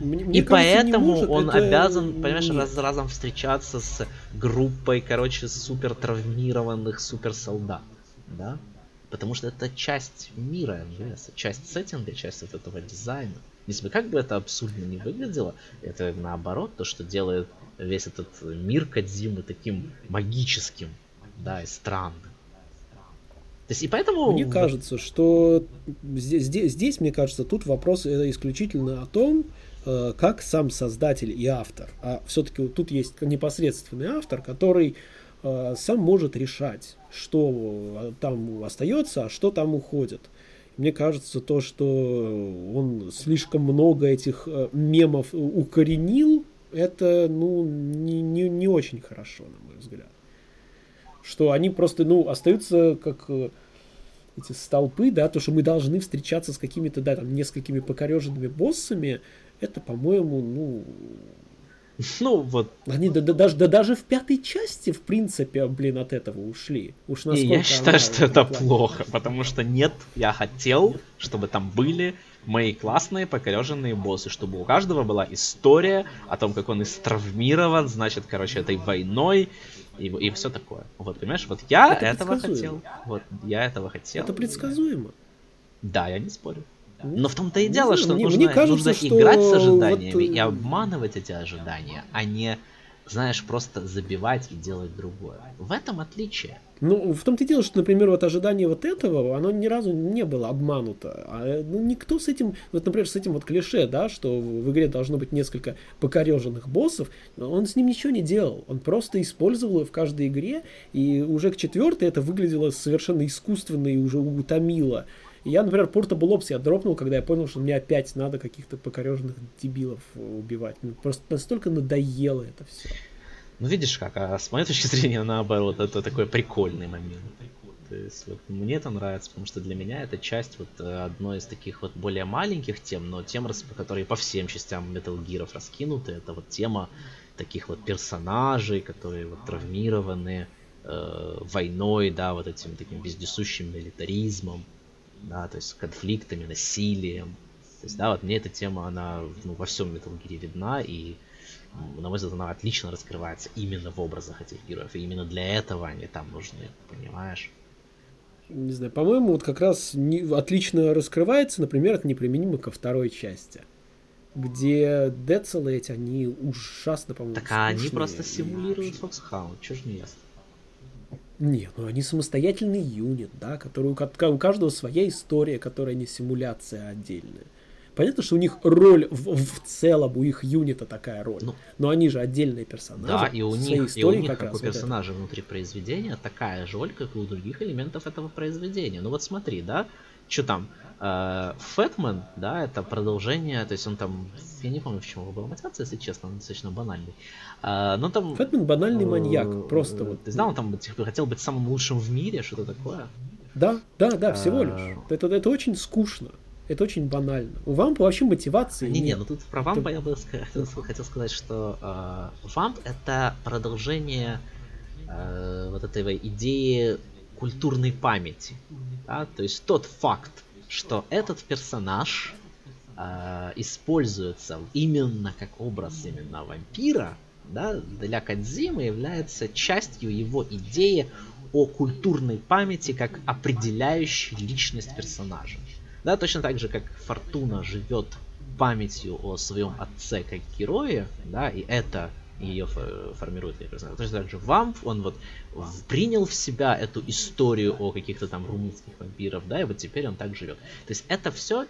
Мне, мне и кажется, поэтому может, он это... обязан, понимаешь, раз за разом встречаться с группой, короче, супер травмированных супер солдат. Да? Потому что это часть мира МВС, часть сеттинга, часть вот этого дизайна. Если бы как бы это абсурдно не выглядело, это наоборот то, что делает весь этот мир Кадзимы таким магическим, да, и странным. То есть и поэтому... Мне кажется, что здесь, здесь, здесь, мне кажется, тут вопрос исключительно о том, э, как сам создатель и автор. А все-таки тут есть непосредственный автор, который э, сам может решать, что там остается, а что там уходит. Мне кажется, то, что он слишком много этих э, мемов укоренил, это ну, не, не, не очень хорошо, на мой взгляд что они просто, ну, остаются как э, эти столпы, да, то, что мы должны встречаться с какими-то, да, там, несколькими покореженными боссами, это, по-моему, ну... Ну, вот. Они да, да, даже, да, даже в пятой части, в принципе, блин, от этого ушли. Уж насколько И я считаю, что это плохо, потому что нет, я хотел, чтобы там были мои классные покореженные боссы, чтобы у каждого была история о том, как он истравмирован, значит, короче, этой войной, и, и все такое. Вот, понимаешь, вот я это этого хотел. Вот, я этого хотел. Это предсказуемо. Да, я не спорю. Но в том-то и дело, что мне, нужно, мне кажется, нужно что играть с ожиданиями вот... и обманывать эти ожидания, а не знаешь, просто забивать и делать другое. В этом отличие. Ну, в том-то и дело, что, например, вот ожидание вот этого, оно ни разу не было обмануто. А, ну, никто с этим, вот, например, с этим вот клише, да, что в игре должно быть несколько покореженных боссов, он с ним ничего не делал. Он просто использовал его в каждой игре, и уже к четвертой это выглядело совершенно искусственно и уже утомило. Я, например, Portable Ops я дропнул, когда я понял, что мне опять надо каких-то покореженных дебилов убивать. Мне просто настолько надоело это все. Ну видишь как, а с моей точки зрения, наоборот, это такой прикольный момент. То есть вот мне это нравится, потому что для меня это часть вот э, одной из таких вот более маленьких тем, но тем, которые по всем частям Metal Gear раскинуты, это вот тема таких вот персонажей, которые вот травмированы э, войной, да, вот этим таким вездесущим милитаризмом, да, то есть конфликтами, насилием. То есть, да, вот мне эта тема, она ну, во всем Metal Gear видна, и на мой взгляд, она отлично раскрывается именно в образах этих героев. И именно для этого они там нужны, понимаешь? не знаю, по-моему, вот как раз не, отлично раскрывается, например, это неприменимо ко второй части где Децелы эти, они ужасно, по-моему, Так а они просто симулируют Фоксхаунд, чё ж не ясно? Нет, ну они самостоятельный юнит, да, который у каждого своя история, которая не симуляция отдельная. Понятно, что у них роль в, в целом, у их юнита такая роль. Ну, но они же отдельные персонажи. Да, и у них, и у них как, как у персонажа вот внутри произведения такая же роль, как и у других элементов этого произведения. Ну вот смотри, да, что там, э, Фэтмен, да, это продолжение, то есть он там, я не помню, в чем его была мотивация, если честно, он достаточно банальный. Э, но там... Фэтмен банальный э, маньяк, просто вот. Ты знал, он там типа, хотел быть самым лучшим в мире, что-то такое. Да, да, да, всего лишь. Это, это очень скучно. Это очень банально. У Вампа вообще мотивации не, нет. Не, ну тут про Вампа я бы хотел, хотел сказать, что э, Вамп это продолжение э, вот этой идеи культурной памяти. Да? То есть тот факт, что этот персонаж э, используется именно как образ именно вампира, да, для Кадзимы является частью его идеи о культурной памяти как определяющей личность персонажа. Да, точно так же, как Фортуна живет памятью о своем отце как герое, да, и это ее формирует как персонаж. Точно так же Вамп, он вот принял в себя эту историю о каких-то там румынских вампиров, да, и вот теперь он так живет. То есть это все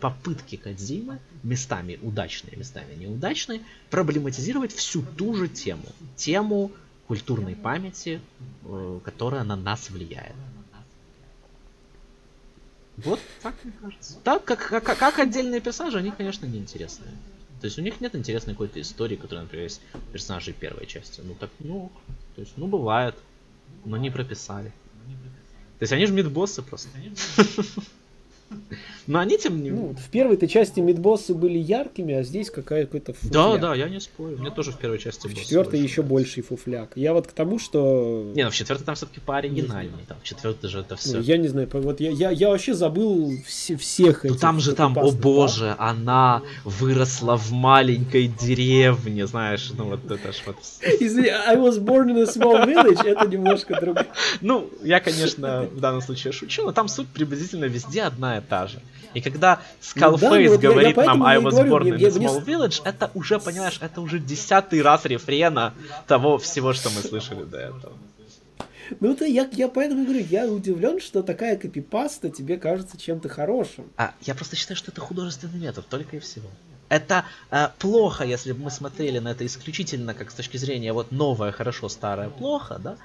попытки Кадзимы, местами удачные, местами неудачные, проблематизировать всю ту же тему. Тему культурной памяти, э, которая на нас влияет. Вот так мне кажется. Так, как, как, как отдельные персонажи, они, конечно, неинтересные. То есть у них нет интересной какой-то истории, которая, например, есть персонажи первой части. Ну так, ну, то есть, ну бывает, но не прописали. То есть они же мидбоссы просто. Но они тем не Ну, в первой-то части мидбоссы были яркими, а здесь какая-то фуфляк. Да, да, я не спорю. Мне тоже в первой части В четвертой еще больший фуфляк. Я вот к тому, что... Не, ну в четвертой там все-таки пооригинальнее. Там в четвертой же это все. Ну, я не знаю, вот я, я, я вообще забыл все, всех ну, этих. Ну там же там, о боже, да? она выросла в маленькой деревне, знаешь, ну вот это ж вот... Извини, I was born in a small village, это немножко другое. Ну, я, конечно, в данном случае шучу, но там суть приблизительно везде одна и та же. И когда Skullface ну, да, говорит я, я нам I was говорю, born in a small мне... village, это уже, понимаешь, это уже десятый раз рефрена того всего, что мы слышали до этого. Ну, это я, я поэтому говорю, я удивлен, что такая копипаста тебе кажется чем-то хорошим. А я просто считаю, что это художественный метод, только и всего. Это э, плохо, если бы мы смотрели на это исключительно как с точки зрения вот новое хорошо, старое плохо, да?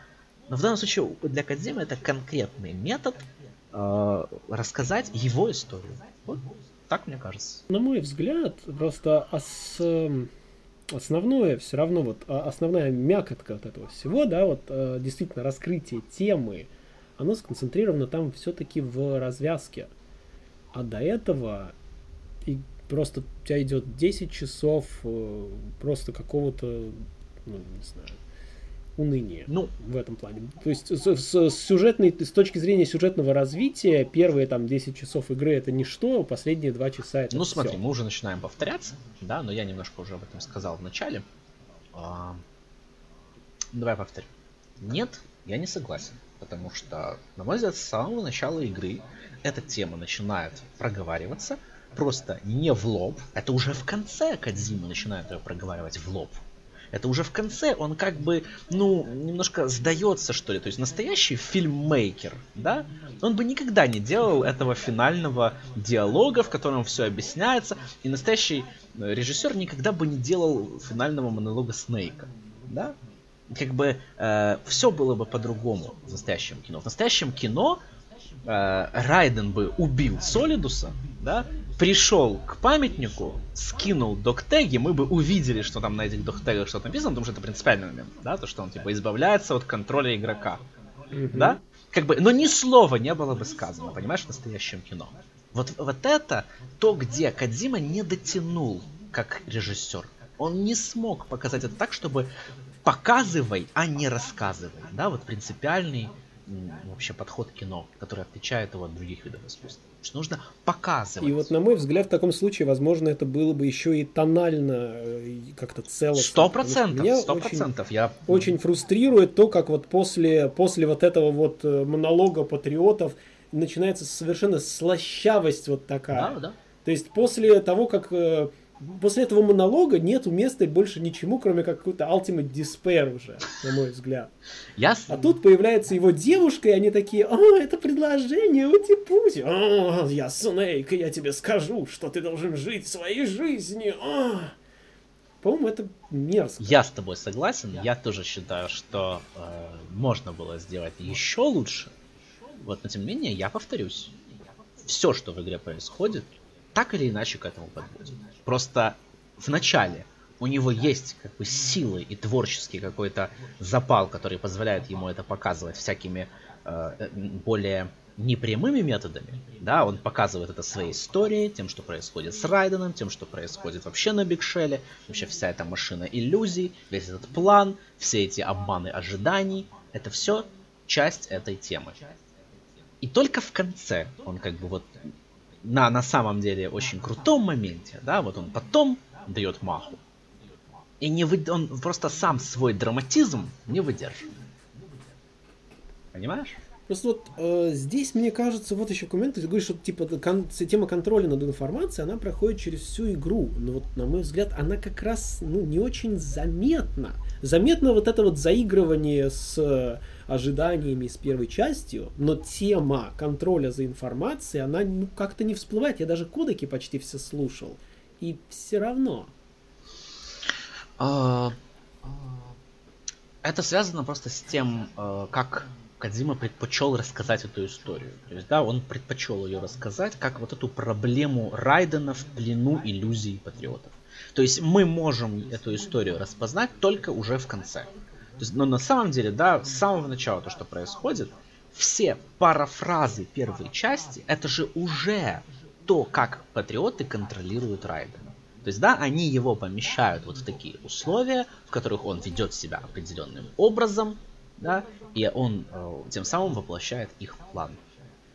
Но в данном случае для Кадзима это конкретный метод э, рассказать его историю. Вот так мне кажется. На мой взгляд, просто ос, эм, основное все равно вот а, основная мякотка от этого всего, да, вот э, действительно раскрытие темы, оно сконцентрировано там все-таки в развязке. А до этого и просто у тебя идет 10 часов э, просто какого-то, ну, не знаю, уныние ну, в этом плане. То есть с, с, с сюжетной, с точки зрения сюжетного развития, первые там 10 часов игры это ничто, последние 2 часа это Ну все. смотри, мы уже начинаем повторяться, да, но я немножко уже об этом сказал в начале. А, давай повторю. Нет, я не согласен, потому что, на мой взгляд, с самого начала игры эта тема начинает проговариваться, просто не в лоб, это уже в конце Кадзима начинает ее проговаривать в лоб. Это уже в конце он как бы, ну, немножко сдается, что ли. То есть настоящий фильммейкер, да, он бы никогда не делал этого финального диалога, в котором все объясняется. И настоящий э, режиссер никогда бы не делал финального монолога Снейка, да. Как бы э, все было бы по-другому в настоящем кино. В настоящем кино э, Райден бы убил Солидуса, да, пришел к памятнику, скинул доктеги, мы бы увидели, что там на этих доктегах что-то написано, потому что это принципиальный момент, да, то, что он типа избавляется от контроля игрока, mm-hmm. да, как бы, но ни слова не было бы сказано, понимаешь, в настоящем кино. Вот, вот это то, где Кадзима не дотянул как режиссер. Он не смог показать это так, чтобы показывай, а не рассказывай, да, вот принципиальный вообще подход к кино, который отличает его от других видов искусства. Что нужно показывать. И вот, на мой взгляд, в таком случае, возможно, это было бы еще и тонально э, как-то целостно. Сто процентов, сто процентов. Я... Очень фрустрирует то, как вот после, после вот этого вот э, монолога патриотов начинается совершенно слащавость вот такая. Да, да. То есть после того, как э, после этого монолога нету места больше ничему, кроме как какой-то ultimate despair уже, на мой взгляд. Я... А тут появляется его девушка, и они такие, о, это предложение, ути-пути, о, я Снейк, и я тебе скажу, что ты должен жить своей жизнью, о. По-моему, это мерзко. Я с тобой согласен. Я тоже считаю, что э, можно было сделать еще лучше. Вот, но тем не менее, я повторюсь. Все, что в игре происходит, так или иначе к этому подводит. Просто в начале у него есть как бы силы и творческий какой-то запал, который позволяет ему это показывать всякими э, более непрямыми методами, да, он показывает это своей историей, тем, что происходит с Райденом, тем, что происходит вообще на Бигшеле, вообще вся эта машина иллюзий, весь этот план, все эти обманы ожиданий, это все часть этой темы. И только в конце он как бы вот на, на самом деле очень крутом моменте, да, вот он потом дает маху. И не вы, он просто сам свой драматизм не выдерживает. Понимаешь? Просто вот э, здесь, мне кажется, вот еще коммент, ты говоришь, что типа кон, тема контроля над информацией, она проходит через всю игру. Но вот, на мой взгляд, она как раз ну, не очень заметна. Заметно вот это вот заигрывание с ожиданиями с первой частью, но тема контроля за информацией, она ну, как-то не всплывает. Я даже кодеки почти все слушал. И все равно. А, это связано просто с тем, э, как Кадзима предпочел рассказать эту историю. То есть, да, он предпочел ее рассказать как вот эту проблему Райдена в плену иллюзий патриотов. То есть мы можем эту историю распознать только уже в конце есть, но на самом деле, да, с самого начала то, что происходит, все парафразы первой части, это же уже то, как патриоты контролируют Райдена. То есть, да, они его помещают вот в такие условия, в которых он ведет себя определенным образом, да, и он э, тем самым воплощает их план.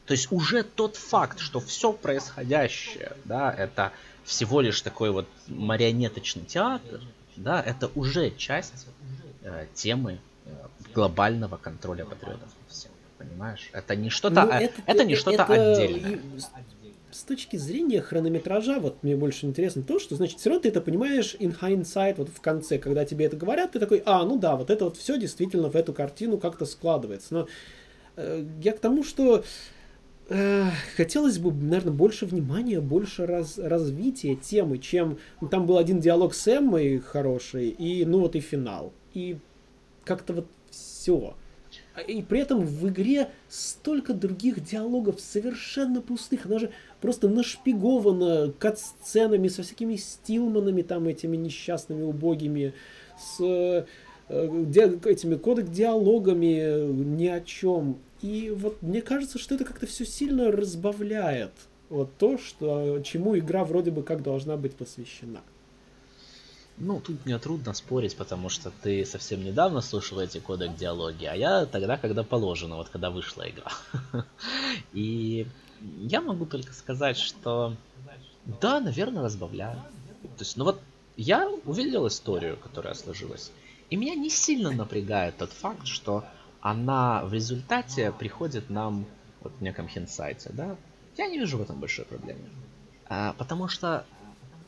То есть уже тот факт, что все происходящее, да, это всего лишь такой вот марионеточный театр, да, это уже часть э, темы э, глобального контроля патриотов. Понимаешь? Это не что-то, ну, это, это не что-то отдельное. С точки зрения хронометража, вот мне больше интересно то, что, значит, все равно ты это понимаешь in hindsight, вот в конце, когда тебе это говорят, ты такой, а, ну да, вот это вот все действительно в эту картину как-то складывается. Но э, я к тому, что э, хотелось бы, наверное, больше внимания, больше раз, развития темы, чем ну, там был один диалог с Эммой хороший, и ну вот и финал и как-то вот все. И при этом в игре столько других диалогов совершенно пустых. Она же просто нашпигована кат-сценами со всякими стилманами, там этими несчастными, убогими, с э, этими кодек диалогами ни о чем. И вот мне кажется, что это как-то все сильно разбавляет вот то, что, чему игра вроде бы как должна быть посвящена. Ну, тут мне трудно спорить, потому что ты совсем недавно слушал эти кодек диалоги, а я тогда, когда положено, вот когда вышла игра. И я могу только сказать, что да, наверное, разбавляю. То есть, ну вот я увидел историю, которая сложилась, и меня не сильно напрягает тот факт, что она в результате приходит нам вот в неком хинсайте, да? Я не вижу в этом большой проблемы. А, потому что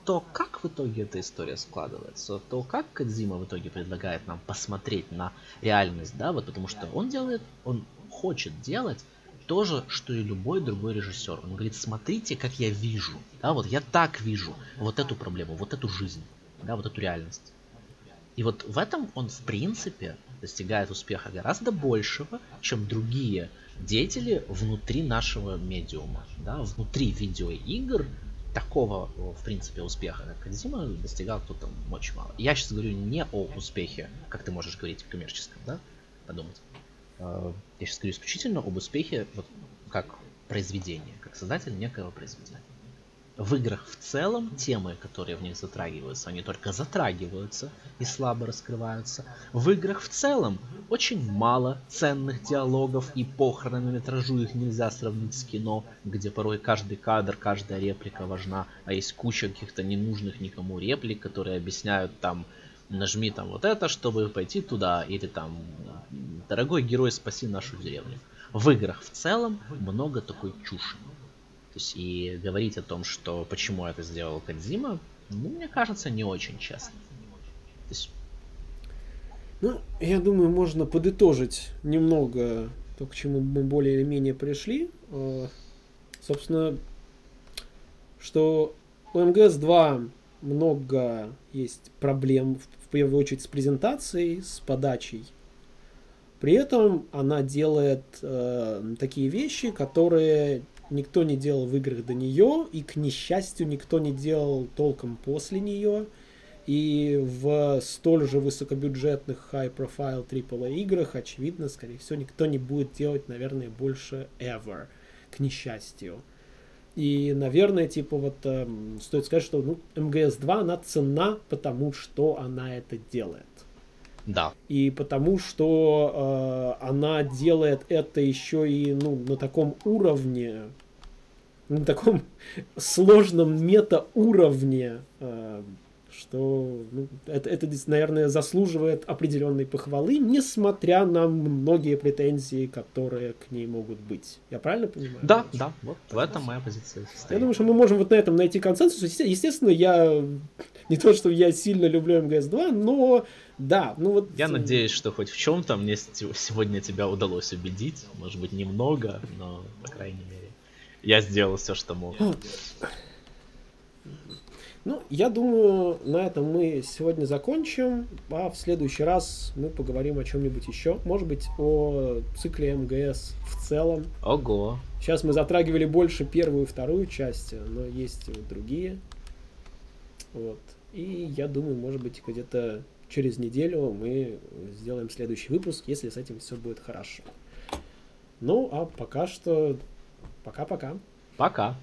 то, как в итоге эта история складывается, то, как Кадзима в итоге предлагает нам посмотреть на реальность, да, вот потому что он делает, он хочет делать то же, что и любой другой режиссер. Он говорит, смотрите, как я вижу, да, вот я так вижу вот эту проблему, вот эту жизнь, да, вот эту реальность. И вот в этом он, в принципе, достигает успеха гораздо большего, чем другие деятели внутри нашего медиума, да, внутри видеоигр, такого, в принципе, успеха, как Кадзима, достигал кто-то очень мало. Я сейчас говорю не о успехе, как ты можешь говорить, в коммерческом, да, подумать. А, я сейчас говорю исключительно об успехе, вот, как произведение, как создатель некого произведения. В играх в целом темы, которые в них затрагиваются, они только затрагиваются и слабо раскрываются. В играх в целом очень мало ценных диалогов, и по хронометражу их нельзя сравнить с кино, где порой каждый кадр, каждая реплика важна, а есть куча каких-то ненужных никому реплик, которые объясняют там нажми там вот это, чтобы пойти туда, или там дорогой герой, спаси нашу деревню. В играх в целом много такой чуши есть и говорить о том, что почему это сделал Кадзима, ну, мне кажется, не очень честно. Ну, я думаю, можно подытожить немного то, к чему мы более или менее пришли. А, собственно, что у МГС-2 много есть проблем, в первую очередь, с презентацией, с подачей. При этом она делает э, такие вещи, которые никто не делал в играх до нее, и, к несчастью, никто не делал толком после нее. И в столь же высокобюджетных high-profile AAA играх, очевидно, скорее всего, никто не будет делать, наверное, больше ever, к несчастью. И, наверное, типа вот э, стоит сказать, что ну, МГС-2, она цена, потому что она это делает. Да. И потому что э, она делает это еще и ну, на таком уровне, на таком сложном мета-уровне, э, что ну, это, это, наверное, заслуживает определенной похвалы, несмотря на многие претензии, которые к ней могут быть. Я правильно понимаю? Да, да, вот в этом моя позиция состоит. Я думаю, что мы можем вот на этом найти консенсус. Естественно, я не то, что я сильно люблю МГС-2, но да, ну вот... Я надеюсь, что хоть в чем-то мне сегодня тебя удалось убедить. Может быть, немного, но, по крайней мере, я сделал все, что мог. Ну, я думаю, на этом мы сегодня закончим, а в следующий раз мы поговорим о чем-нибудь еще. Может быть, о цикле МГС в целом. Ого! Сейчас мы затрагивали больше первую и вторую части, но есть и вот другие. Вот. И я думаю, может быть, где-то через неделю мы сделаем следующий выпуск, если с этим все будет хорошо. Ну, а пока что... Пока-пока. Пока. Пока.